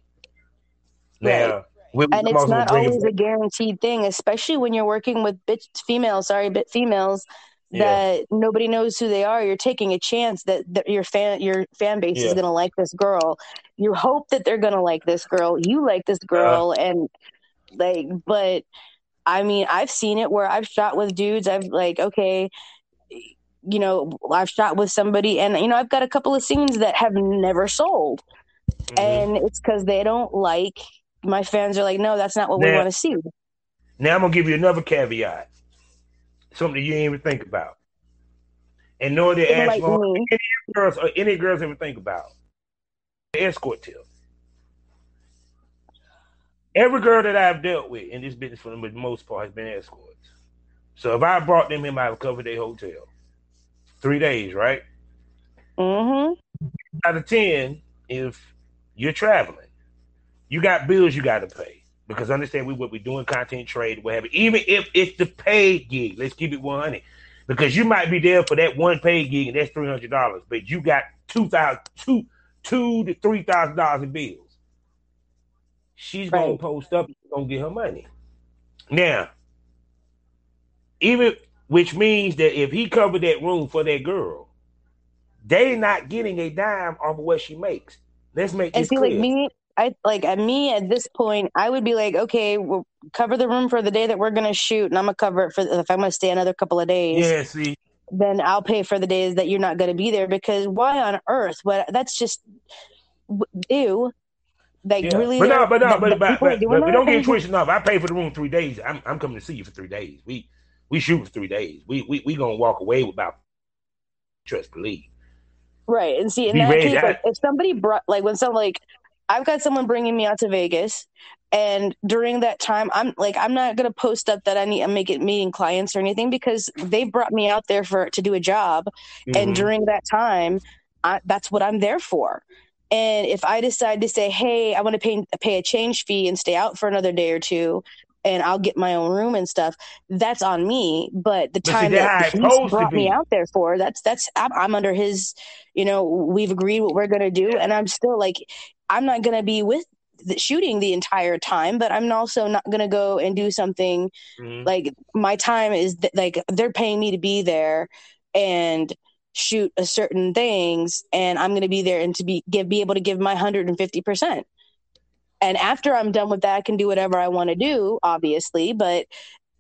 Now, right. and it's not always a guaranteed thing, especially when you're working with bit females. Sorry, bit females that yeah. nobody knows who they are. You're taking a chance that, that your fan your fan base yeah. is going to like this girl. You hope that they're going to like this girl. You like this girl, uh, and like, but I mean, I've seen it where I've shot with dudes. I've like, okay, you know, I've shot with somebody, and you know, I've got a couple of scenes that have never sold, mm-hmm. and it's because they don't like my fans are like, no, that's not what now, we want to see. Now I'm gonna give you another caveat, something you didn't even think about, and nor did like any girls or any girls ever think about. The escort tip. Every girl that I've dealt with in this business, for the most part, has been escorts. So if I brought them in, I would cover their hotel, three days, right? Mm-hmm. Out of ten, if you're traveling, you got bills you got to pay because understand we what we're doing content trade, whatever. Even if it's the paid gig, let's keep it one hundred, because you might be there for that one paid gig and that's three hundred dollars, but you got two thousand two two to three thousand dollars in bills. She's right. gonna post up, gonna get her money. Now, even which means that if he covered that room for that girl, they not getting a dime off of what she makes. Let's make this clear. Like me, I like at me at this point, I would be like, okay, we'll cover the room for the day that we're gonna shoot, and I'm gonna cover it for if I'm gonna stay another couple of days. Yeah, see, then I'll pay for the days that you're not gonna be there because why on earth? What that's just ew. Like yeah. really, but no, but no, but, but, but, but, but don't get twisted enough. I pay for the room three days. I'm I'm coming to see you for three days. We we shoot for three days. We we we gonna walk away with about trust believe. Right, and see in that case, like, if somebody brought like when some like I've got someone bringing me out to Vegas, and during that time, I'm like, I'm not gonna post up that I need to make it meeting clients or anything because they brought me out there for to do a job, mm-hmm. and during that time, I, that's what I'm there for. And if I decide to say, "Hey, I want to pay pay a change fee and stay out for another day or two, and I'll get my own room and stuff," that's on me. But the time that he brought me out there for, that's that's I'm, I'm under his. You know, we've agreed what we're gonna do, and I'm still like, I'm not going to be with the shooting the entire time, but I'm also not going to go and do something mm-hmm. like my time is th- like they're paying me to be there and shoot a certain things and I'm going to be there and to be give be able to give my 150%. And after I'm done with that, I can do whatever I want to do, obviously, but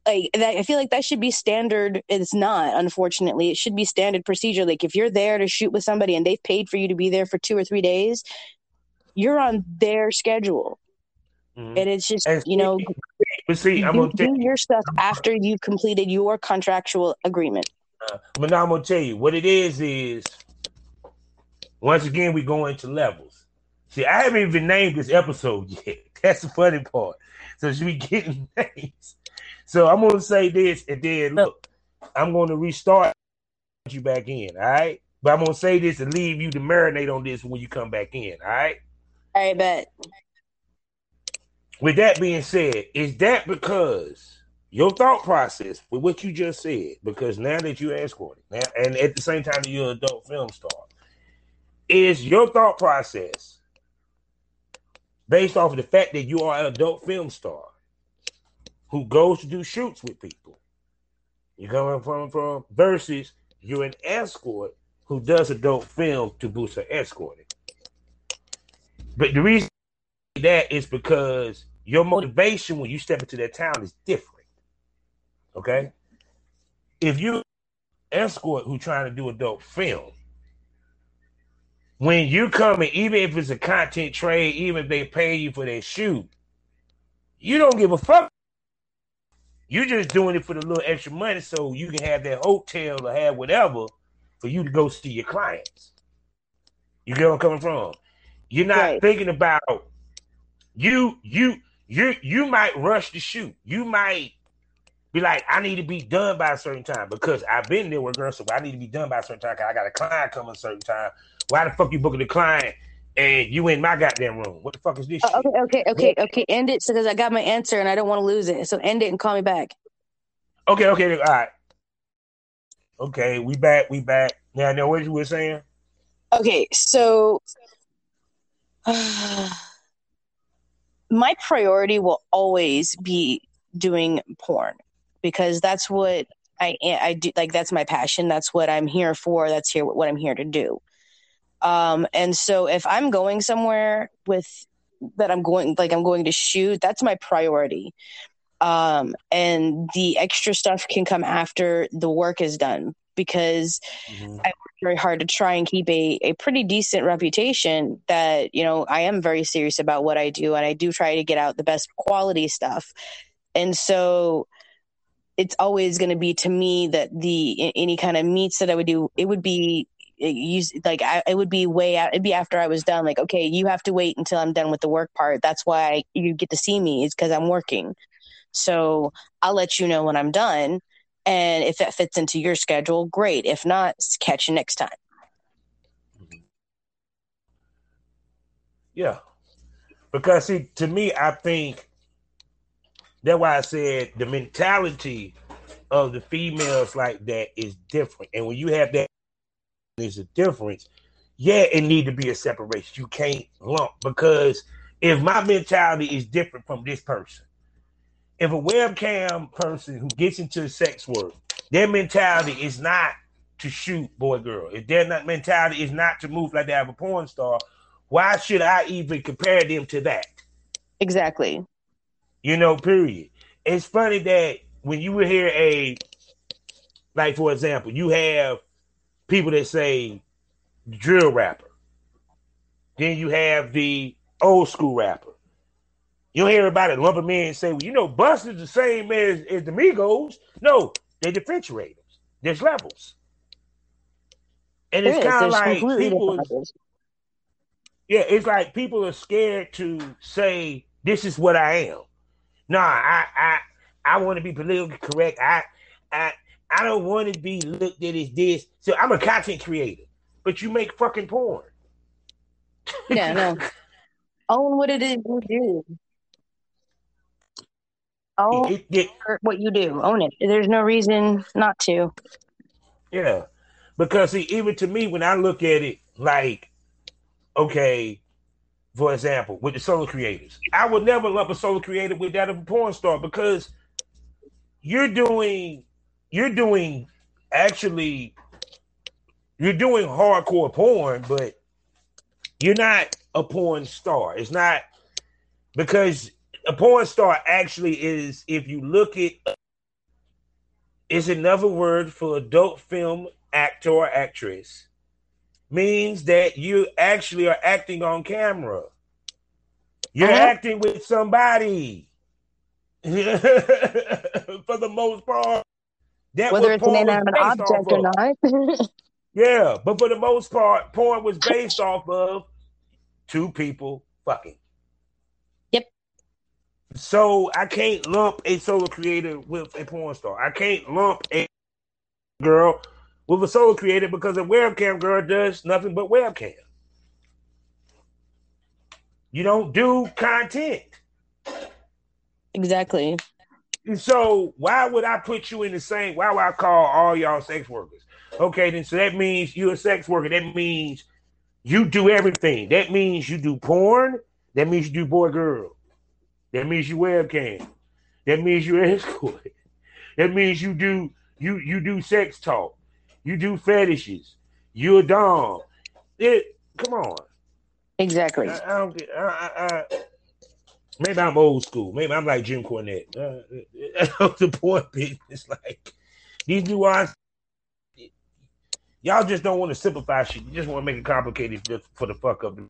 like that, I feel like that should be standard. It's not, unfortunately. It should be standard procedure. Like if you're there to shoot with somebody and they've paid for you to be there for two or three days, you're on their schedule. Mm-hmm. And it's just, and you know, but see, I'm gonna do your stuff after you've completed your contractual agreement. Uh, but now I'm gonna tell you what it is. Is once again we go into levels. See, I haven't even named this episode yet. That's the funny part. So should be getting names. So I'm gonna say this, and then look, I'm gonna restart you back in. All right, but I'm gonna say this and leave you to marinate on this when you come back in. All right. I bet. With that being said, is that because your thought process with what you just said? Because now that you're escorting, now and at the same time you're an adult film star, is your thought process based off of the fact that you are an adult film star who goes to do shoots with people? You're coming from from versus you're an escort who does adult film to boost her escorting. But the reason that is because your motivation when you step into that town is different. Okay? If you escort who trying to do adult film, when you come in, even if it's a content trade, even if they pay you for their shoot, you don't give a fuck. You're just doing it for the little extra money so you can have that hotel or have whatever for you to go see your clients. You get where I'm coming from? You're not right. thinking about you you you you might rush the shoot. You might be like, I need to be done by a certain time because I've been there with girls, so I need to be done by a certain time. because I got a client coming a certain time. Why the fuck you booking the client and you in my goddamn room? What the fuck is this? Uh, okay, okay, okay, okay. End it because I got my answer and I don't want to lose it. So end it and call me back. Okay, okay, all right. Okay, we back, we back. Now, now, what you were saying? Okay, so my priority will always be doing porn because that's what I I do like that's my passion that's what I'm here for that's here what I'm here to do um and so if I'm going somewhere with that I'm going like I'm going to shoot that's my priority um and the extra stuff can come after the work is done because mm-hmm. I work very hard to try and keep a, a pretty decent reputation that, you know, I am very serious about what I do and I do try to get out the best quality stuff. And so it's always going to be to me that the any kind of meets that I would do, it would be you like I, it would be way out. It'd be after I was done. Like, okay, you have to wait until I'm done with the work part. That's why you get to see me is because I'm working. So I'll let you know when I'm done, and if that fits into your schedule, great. If not, catch you next time. Yeah, because see, to me, I think that's why I said the mentality of the females like that is different. And when you have that, there's a difference. Yeah, it need to be a separation. You can't lump because if my mentality is different from this person, if a webcam person who gets into sex work, their mentality is not to shoot boy girl. If their not mentality is not to move like they have a porn star, why should I even compare them to that? Exactly. You know, period. It's funny that when you hear a like for example, you have people that say drill rapper. Then you have the old school rapper. You hear everybody lump them in and say, well, you know, Busta's the same as, as the Migos. No, they're differentiators. There's levels. And it's kind of like people Yeah, it's like people are scared to say this is what I am. Nah, I I I want to be politically correct. I I I don't want to be looked at as this. So I'm a content creator, but you make fucking porn. Yeah, no. Own what it is you do. Own it, it, what you do. Own it. There's no reason not to. Yeah, because see, even to me, when I look at it, like, okay, for example, with the solo creators, I would never lump a solo creator with that of a porn star because you're doing you're doing actually you're doing hardcore porn, but you're not a porn star. It's not because a porn star actually is, if you look at is another word for adult film actor or actress, means that you actually are acting on camera. You're uh-huh. acting with somebody. for the most part. That Whether it's an inanimate object or not. yeah, but for the most part, porn was based off of two people fucking. Yep. So I can't lump a solo creator with a porn star. I can't lump a girl with a solo creator because a webcam girl does nothing but webcam. You don't do content. Exactly. So why would I put you in the same? Why would I call all y'all sex workers? Okay, then so that means you're a sex worker. That means you do everything. That means you do porn. That means you do boy girl. That means you webcam. That means you escort. That means you do you you do sex talk. You do fetishes. You're a dom. It come on. Exactly. I, I don't. I, I, maybe I'm old school. Maybe I'm like Jim Cornette. Uh, uh, uh the point is like these nuances. Y'all just don't want to simplify shit. You just want to make it complicated just for the fuck of it.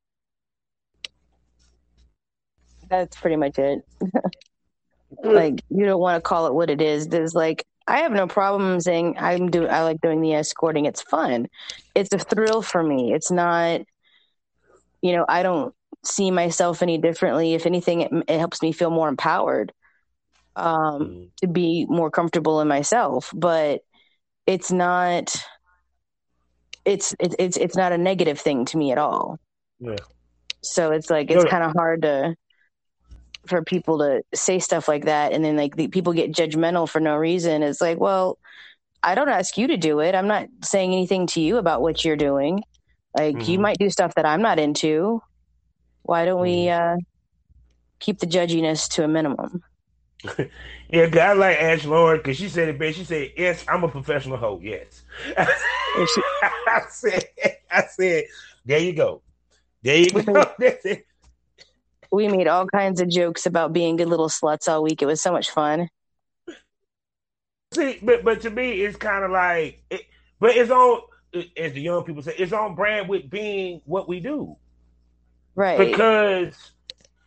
That's pretty much it. Mm. like you don't want to call it what it is. There's like I have no problem saying I'm do I like doing the escorting. It's fun. It's a thrill for me. It's not you know, I don't see myself any differently. If anything, it, it helps me feel more empowered um, mm to be more comfortable in myself. But it's not. It's it's it's it's not a negative thing to me at all. Yeah. So it's like it's kind of hard to for people to say stuff like that, and then like the, people get judgmental for no reason. It's like, well, I don't ask you to do it. I'm not saying anything to you about what you're doing. Like mm-hmm. you might do stuff that I'm not into. Why don't we mm-hmm. uh, keep the judginess to a minimum? yeah, I like Ash Lord because she said it best. She said, "Yes, I'm a professional hoe." Yes, I said, "I said, there you go, there you go." we made all kinds of jokes about being good little sluts all week. It was so much fun. See, but but to me, it's kind of like, it, but it's on as the young people say, it's on brand with being what we do. Right. Because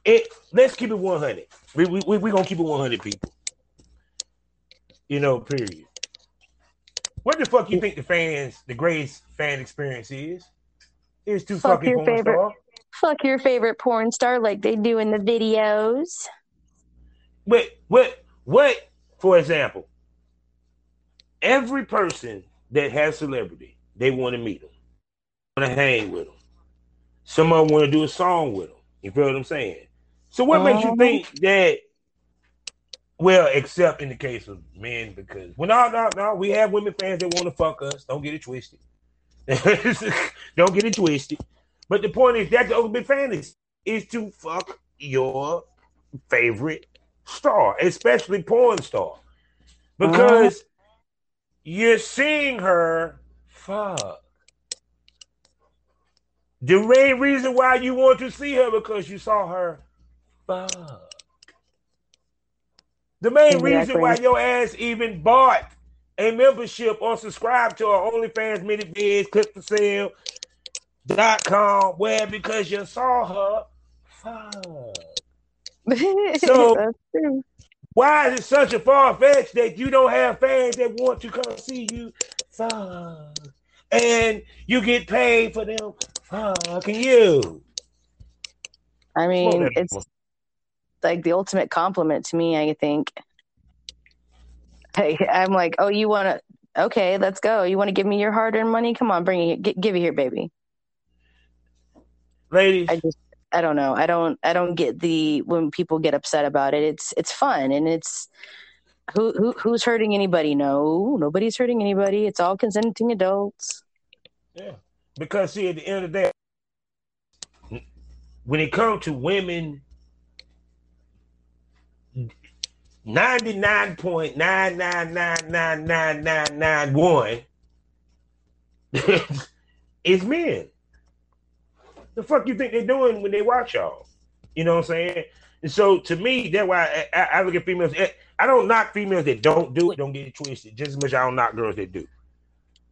it let's keep it 100. We we we, we going to keep it 100 people. You know, period. What the fuck you think the fans, the greatest fan experience is? Is to Fuck fucking your porn favorite- star. Fuck your favorite porn star like they do in the videos. Wait, what what for example, every person that has celebrity, they want to meet them, want to hang with them. Some of them want to do a song with them. You feel what I'm saying? So what makes you Mhm. think that? Well, except in the case of men, because well, no, no, no, we have women fans that want to fuck us. Don't get it twisted. Don't get it twisted. But the point is that the ultimate fan is, is to fuck your favorite star, especially porn star, because you're seeing her fuck. The main reason why you want to see her because you saw her fuck. The main reason why your ass even bought a membership or subscribed to our OnlyFans ManyVids, clip for sale, dot com, where because you saw her fuck. So- Why is it such a far fetch that you don't have fans that want to come see you fuck? And you get paid for them fucking you. I mean, it's like the ultimate compliment to me, I think. Hey, I'm like, oh, you want to? Okay, let's go. You want to give me your hard-earned money? Come on, bring it. G- give it here, baby. Ladies, I just, I don't know. I don't, I don't get the when people get upset about it. It's, it's fun and it's who, who, who's hurting anybody? No, nobody's hurting anybody. It's all consenting adults. yeah. Because see, at the end of the day, when it comes to women, 99.9999991 is men. The fuck you think they're doing when they watch y'all? You know what I'm saying? And so to me, that's why I, I, I look at females. eh, I don't knock females that don't do it. Don't get it twisted. Just as much I don't knock girls that do.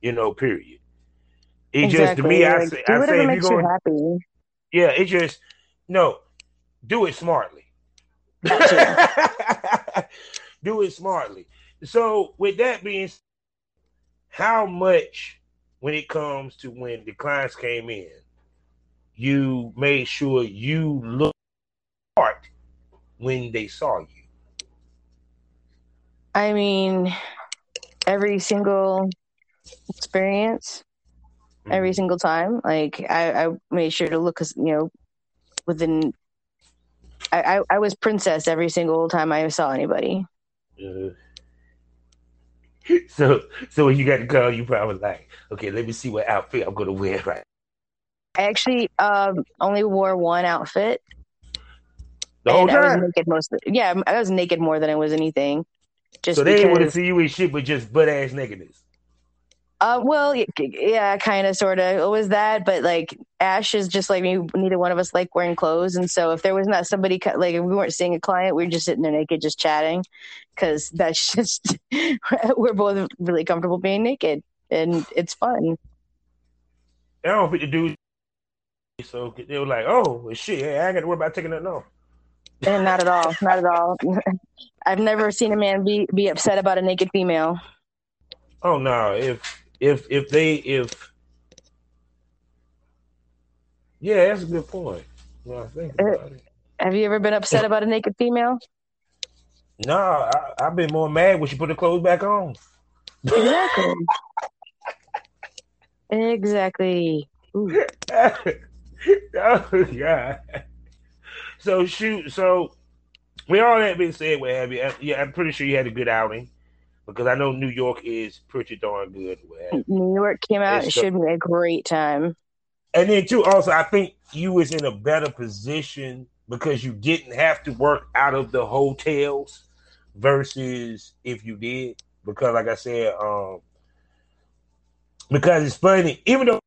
You know, period. It just to me, I Like, say, do I say if you're you going, happy. yeah, it just no, do it smartly. do it smartly. So with that being, s- how much when it comes to when the clients came in, you made sure you looked smart when they saw you. I mean, every single experience, every single time. Like I, I made sure to look, you know, within. I, I, I was princess every single time I saw anybody. Uh, so so when you got the call, you probably like, okay, let me see what outfit I'm gonna wear right. I actually um, only wore one outfit, The whole and I was time. naked most. The, yeah, I was naked more than I was anything. Just So they didn't want to see you in shit, but just butt ass nakedness. Uh, well, yeah, kind of, sort of. It was that, but like Ash is just like me. Neither one of us like wearing clothes, and so if there was not somebody like if we weren't seeing a client, we were just sitting there naked, just chatting, because that's just we're both really comfortable being naked, and it's fun. I don't fit the dude. So they were like, oh shit, I ain't got to worry about taking that off. And not at all, not at all. I've never seen a man be be upset about a naked female. Oh no, if if if they if yeah, that's a good point. No, I think uh, about it. Have you ever been upset about a naked female? No, I, I've been more mad when she put the clothes back on. Exactly. exactly. Ooh. oh god. So shoot. So with all that being said, what have you? Yeah, I'm pretty sure you had a good outing because I know New York is pretty darn good. New York came out. It so- should be a great time. And then too, also, I think you was in a better position because you didn't have to work out of the hotels versus if you did. Because like I said, um, because it's funny, even though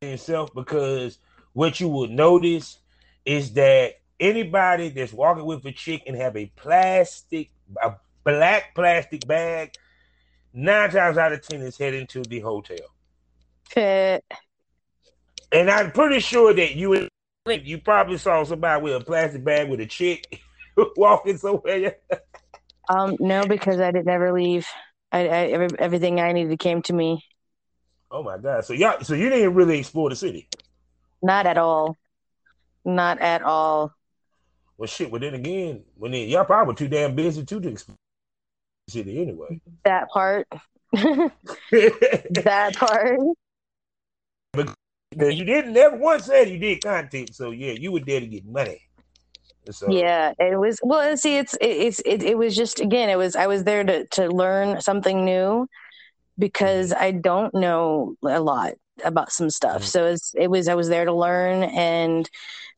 itself, because what you will notice is that anybody that's walking with a chick and have a plastic, a black plastic bag, nine times out of ten is heading to the hotel. And I'm pretty sure that you you probably saw somebody with a plastic bag with a chick walking somewhere. Um, no, because I did never leave. I, I everything I needed came to me. Oh my god! So y'all, so you didn't really explore the city? Not at all. Not at all. Well, shit. Well, then again, when they, y'all probably too damn busy too to explore city anyway. That part. that part. But you didn't never once said you did content, so yeah, you were there to get money. So. Yeah, it was. Well, see, it's it's it, it was just again, it was I was there to to learn something new because. I don't know a lot about some stuff. Mm-hmm. So it's it was I was there to learn, and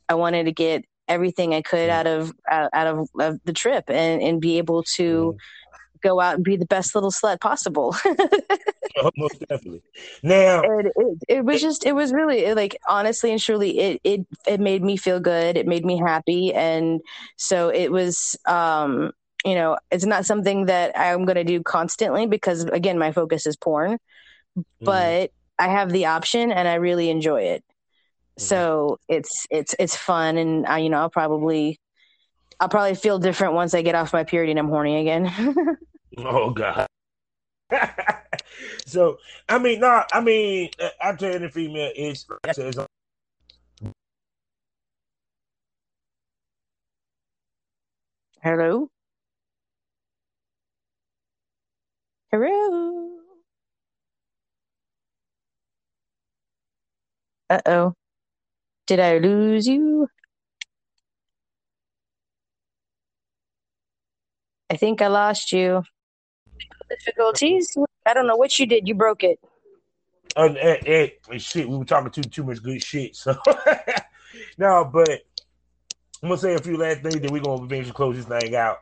I wanted to get everything I could mm-hmm. out of out, out of, of, the trip and and be able to mm-hmm. Go out and be the best little slut possible. oh, most definitely. Now it, it, it, was just it was really like honestly and truly it it it made me feel good. It made me happy, and so it was. um you know, it's not something that I'm going to do constantly because again, my focus is porn, mm-hmm. but I have the option and I really enjoy it. Mm-hmm. So it's it's it's fun, and I, you know, I'll probably I'll probably feel different once I get off my period and I'm horny again. oh God. so I mean, no, I mean, I'm telling female is Hello. Hello. Uh oh. Did I lose you? I think I lost you difficulties. I don't know what you did. You broke it. Uh, hey, hey, shit, we were talking too too much good shit. So no, but I'm gonna say a few last things, then we're gonna eventually close this thing out.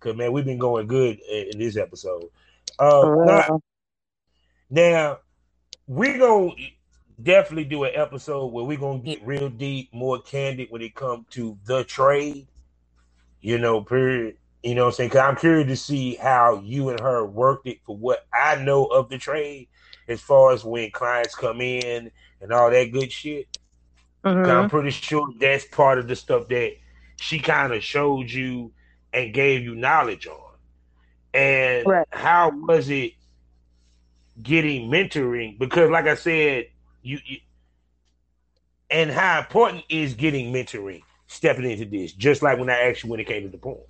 Cause man, we've been going good in, in this episode. Uh, now, now we're gonna definitely do an episode where we're gonna get real deep, more candid when it comes to the trade. You know, period. You know what I'm saying? Because I'm curious to see how you and her worked it for what I know of the trade, as far as when clients come in and all that good shit. Mm-hmm. I'm pretty sure that's part of the stuff that she kind of showed you and gave you knowledge on. And right. how was it getting mentoring? Because, like I said, you, you and how important is getting mentoring, stepping into this, just like when I asked you when it came to the porn.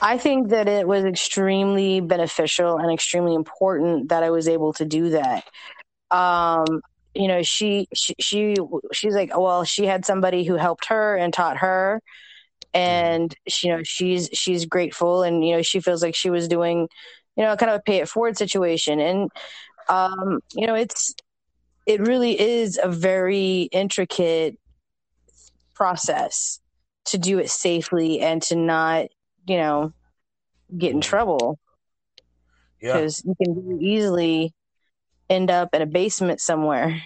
I think that it was extremely beneficial and extremely important that I was able to do that. Um, you know, she, she, she, she's like, well, she had somebody who helped her and taught her, and she, you know, she's she's grateful, and you know, she feels like she was doing, you know, kind of a pay it forward situation, and um, you know, it's it really is a very intricate process to do it safely and to not you know, get in mm-hmm. trouble. Because yeah. you can easily end up in a basement somewhere.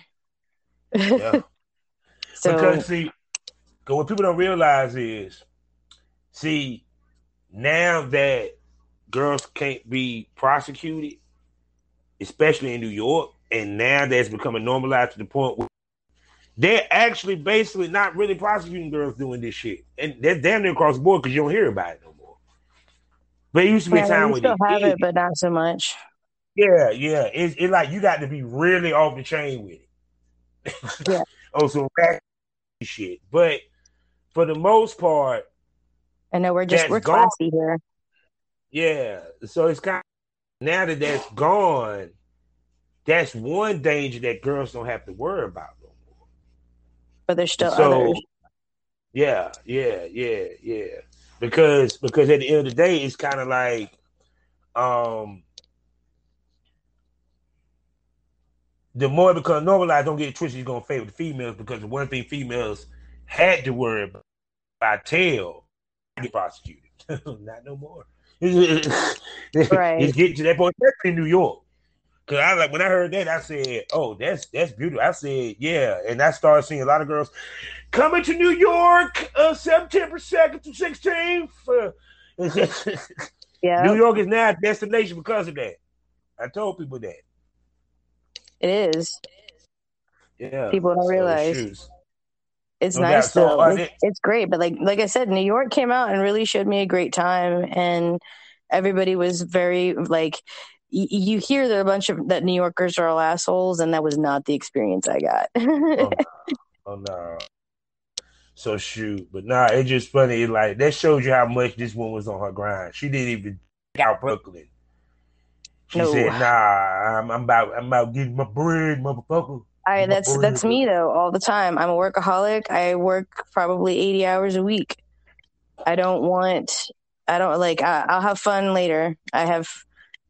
yeah. so, because see, because what people don't realize is, see, now that girls can't be prosecuted, especially in New York, and now that's becoming normalized to the point where they're actually basically not really prosecuting girls doing this shit, and they're damn near across the board because you don't hear about it no but it used to be yeah, a time when still have it, but not so much. Yeah, yeah. It's it like you got to be really off the chain with it. Yeah. oh, some shit. But for the most part, I know we're just we're gone. classy here. Yeah, so it's kind of, now that that's gone, that's one danger that girls don't have to worry about no more. But there's still so, others. Yeah, yeah, yeah, yeah because because at the end of the day, it's kind of like um the more it becomes normalized, don't get it twisted, you're gonna favor the females because the one thing females had to worry about by tail get prosecuted. Not no more. right. It's getting to that point, especially in New York. Cause I like when I heard that, I said, "Oh, that's that's beautiful." I said, "Yeah," and I started seeing a lot of girls coming to New York, uh, September second to sixteenth. Uh, yeah, New York is now a destination because of that. I told people that it is. Yeah, people don't realize. So it's no nice though. It's, it's great, but like like I said, New York came out and really showed me a great time, and everybody was very like y- you hear that a bunch of that New Yorkers are all assholes, and that was not the experience I got. oh, oh no. So shoot, but nah, it's just funny. Like that shows you how much this woman was on her grind. She didn't even out Brooklyn. She no. said, "Nah, I'm, I'm, about I'm about getting my bread, motherfucker." I that's bread. that's me though all the time. I'm a workaholic. I work probably 80 hours a week. I don't want. I don't like. I, I'll have fun later. I have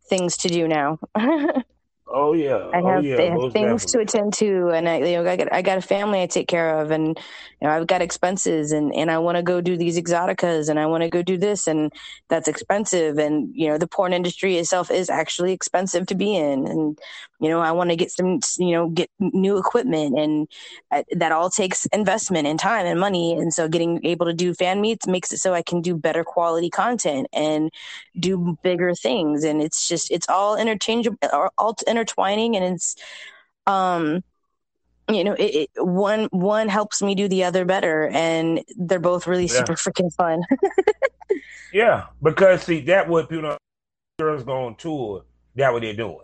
things to do now. Oh yeah, I oh, have, yeah. I have things definitely. to attend to, and I, you know, I got I got a family I take care of, and you know, I've got expenses, and and I want to go do these exoticas, and I want to go do this, and that's expensive, and you know, the porn industry itself is actually expensive to be in, and you know, I want to get some, you know, get new equipment, and uh, that all takes investment and time and money, and so getting able to do fan meets makes it so I can do better quality content and do bigger things, and it's just it's all interchangeable, all intertwining. And it's um you know it, it, one one helps me do the other better. And they're both really yeah. super freaking fun. Yeah because see that what people know girls go on tour that what they're doing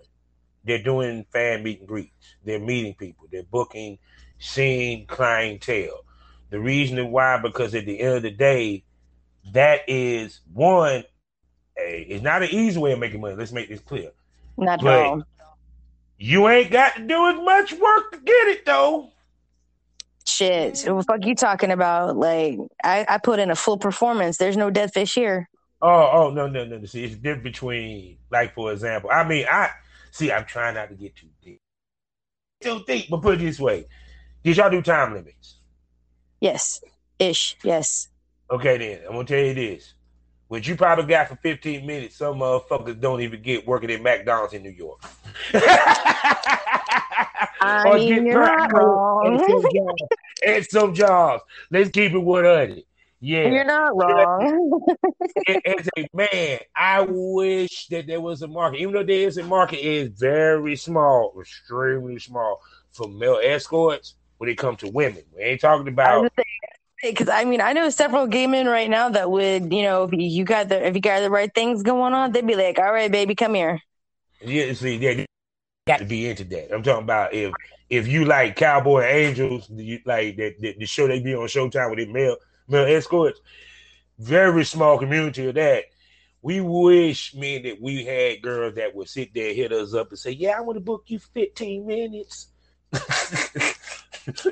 they're doing fan meet and greets they're meeting people they're booking seeing clientele the reason why because at the end of the day that is one a it's not an easy way of making money let's make this clear not at all you ain't got to do as much work to get it though. Shit, what the fuck you talking about? Like, I, I put in a full performance. There's no dead fish here. Oh, oh no, no, no. See, it's different between, like, for example, I mean, I see. I'm trying not to get too deep, too deep, but put it this way: Did y'all do time limits? Yes, ish. Yes. Okay, then I'm gonna tell you this: what you probably got for 15 minutes, some motherfuckers don't even get working at McDonald's in New York. I mean, you're not wrong. And some, jobs, and some jobs. Let's keep it 100. Yeah. You're not wrong. As a man, I wish that there was a market. Even though there is a market, it is very small, extremely small for male escorts when it comes to women. We ain't talking about because I mean I know several gay men right now that would you know if you got the if you got the right things going on they'd be like all right baby come here. Yeah, see, they got to be into that. I'm talking about if if you like Cowboy Angels, you like that the, the show they be on Showtime with the male male escorts. Very small community of that. We wish, man, that we had girls that would sit there, hit us up, and say, "Yeah, I want to book you 15 minutes."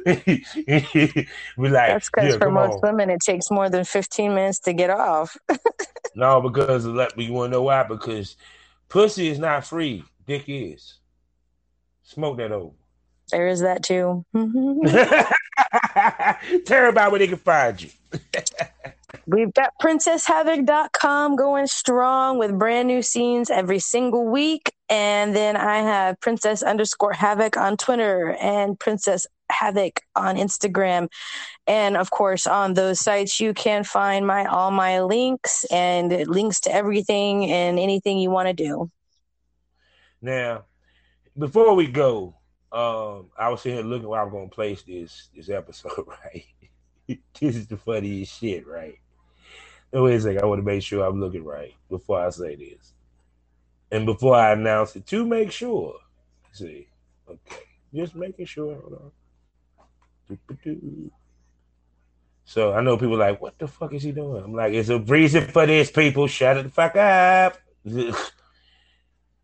we like that's because yeah, for most on. women it takes more than 15 minutes to get off no because let me you want to know why because pussy is not free dick is smoke that over there is that too tell everybody where they can find you We've got princesshavoc.com going strong with brand new scenes every single week. And then I have princess underscore havoc on Twitter and princess havoc on Instagram. And of course, on those sites, you can find my all my links and links to everything and anything you want to do. Now, before we go, um, I was sitting here looking where I'm to place this this episode. Right, this is the funniest shit. Right. No, wait a second. I want to make sure I'm looking right before I say this, and before I announce it to make sure. See, okay, just making sure. Hold on. So I know people like, what the fuck is he doing? I'm like, it's a reason for this, people. Shut the fuck up.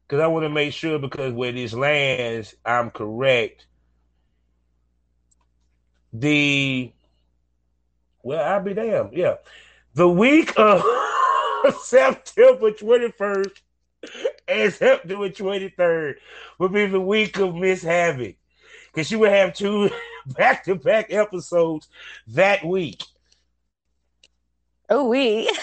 Because I want to make sure, because where this lands, I'm correct. The, well, I'll be damned. Yeah. The week of September 21st and September 23rd will be the week of Miss Havoc because she would have two back to back episodes that week. Oh, we.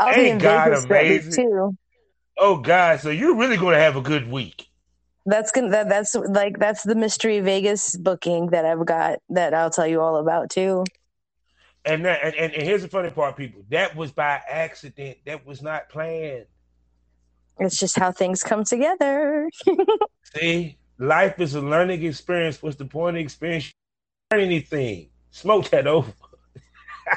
I'll Ain't be God Vegas amazing? too. Oh God! So you're really going to have a good week. That's gonna that, that's like that's the mystery Vegas booking that I've got that I'll tell you all about too. And that, and, and here's the funny part, people. That was by accident. That was not planned. It's just how things come together. See, life is a learning experience. What's the point of experience? Learn anything. Smoke that over.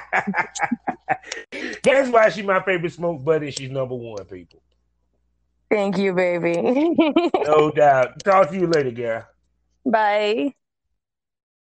That's why she's my favorite smoke buddy. She's number one, people. Thank you, baby. no doubt. Talk to you later, girl. Bye.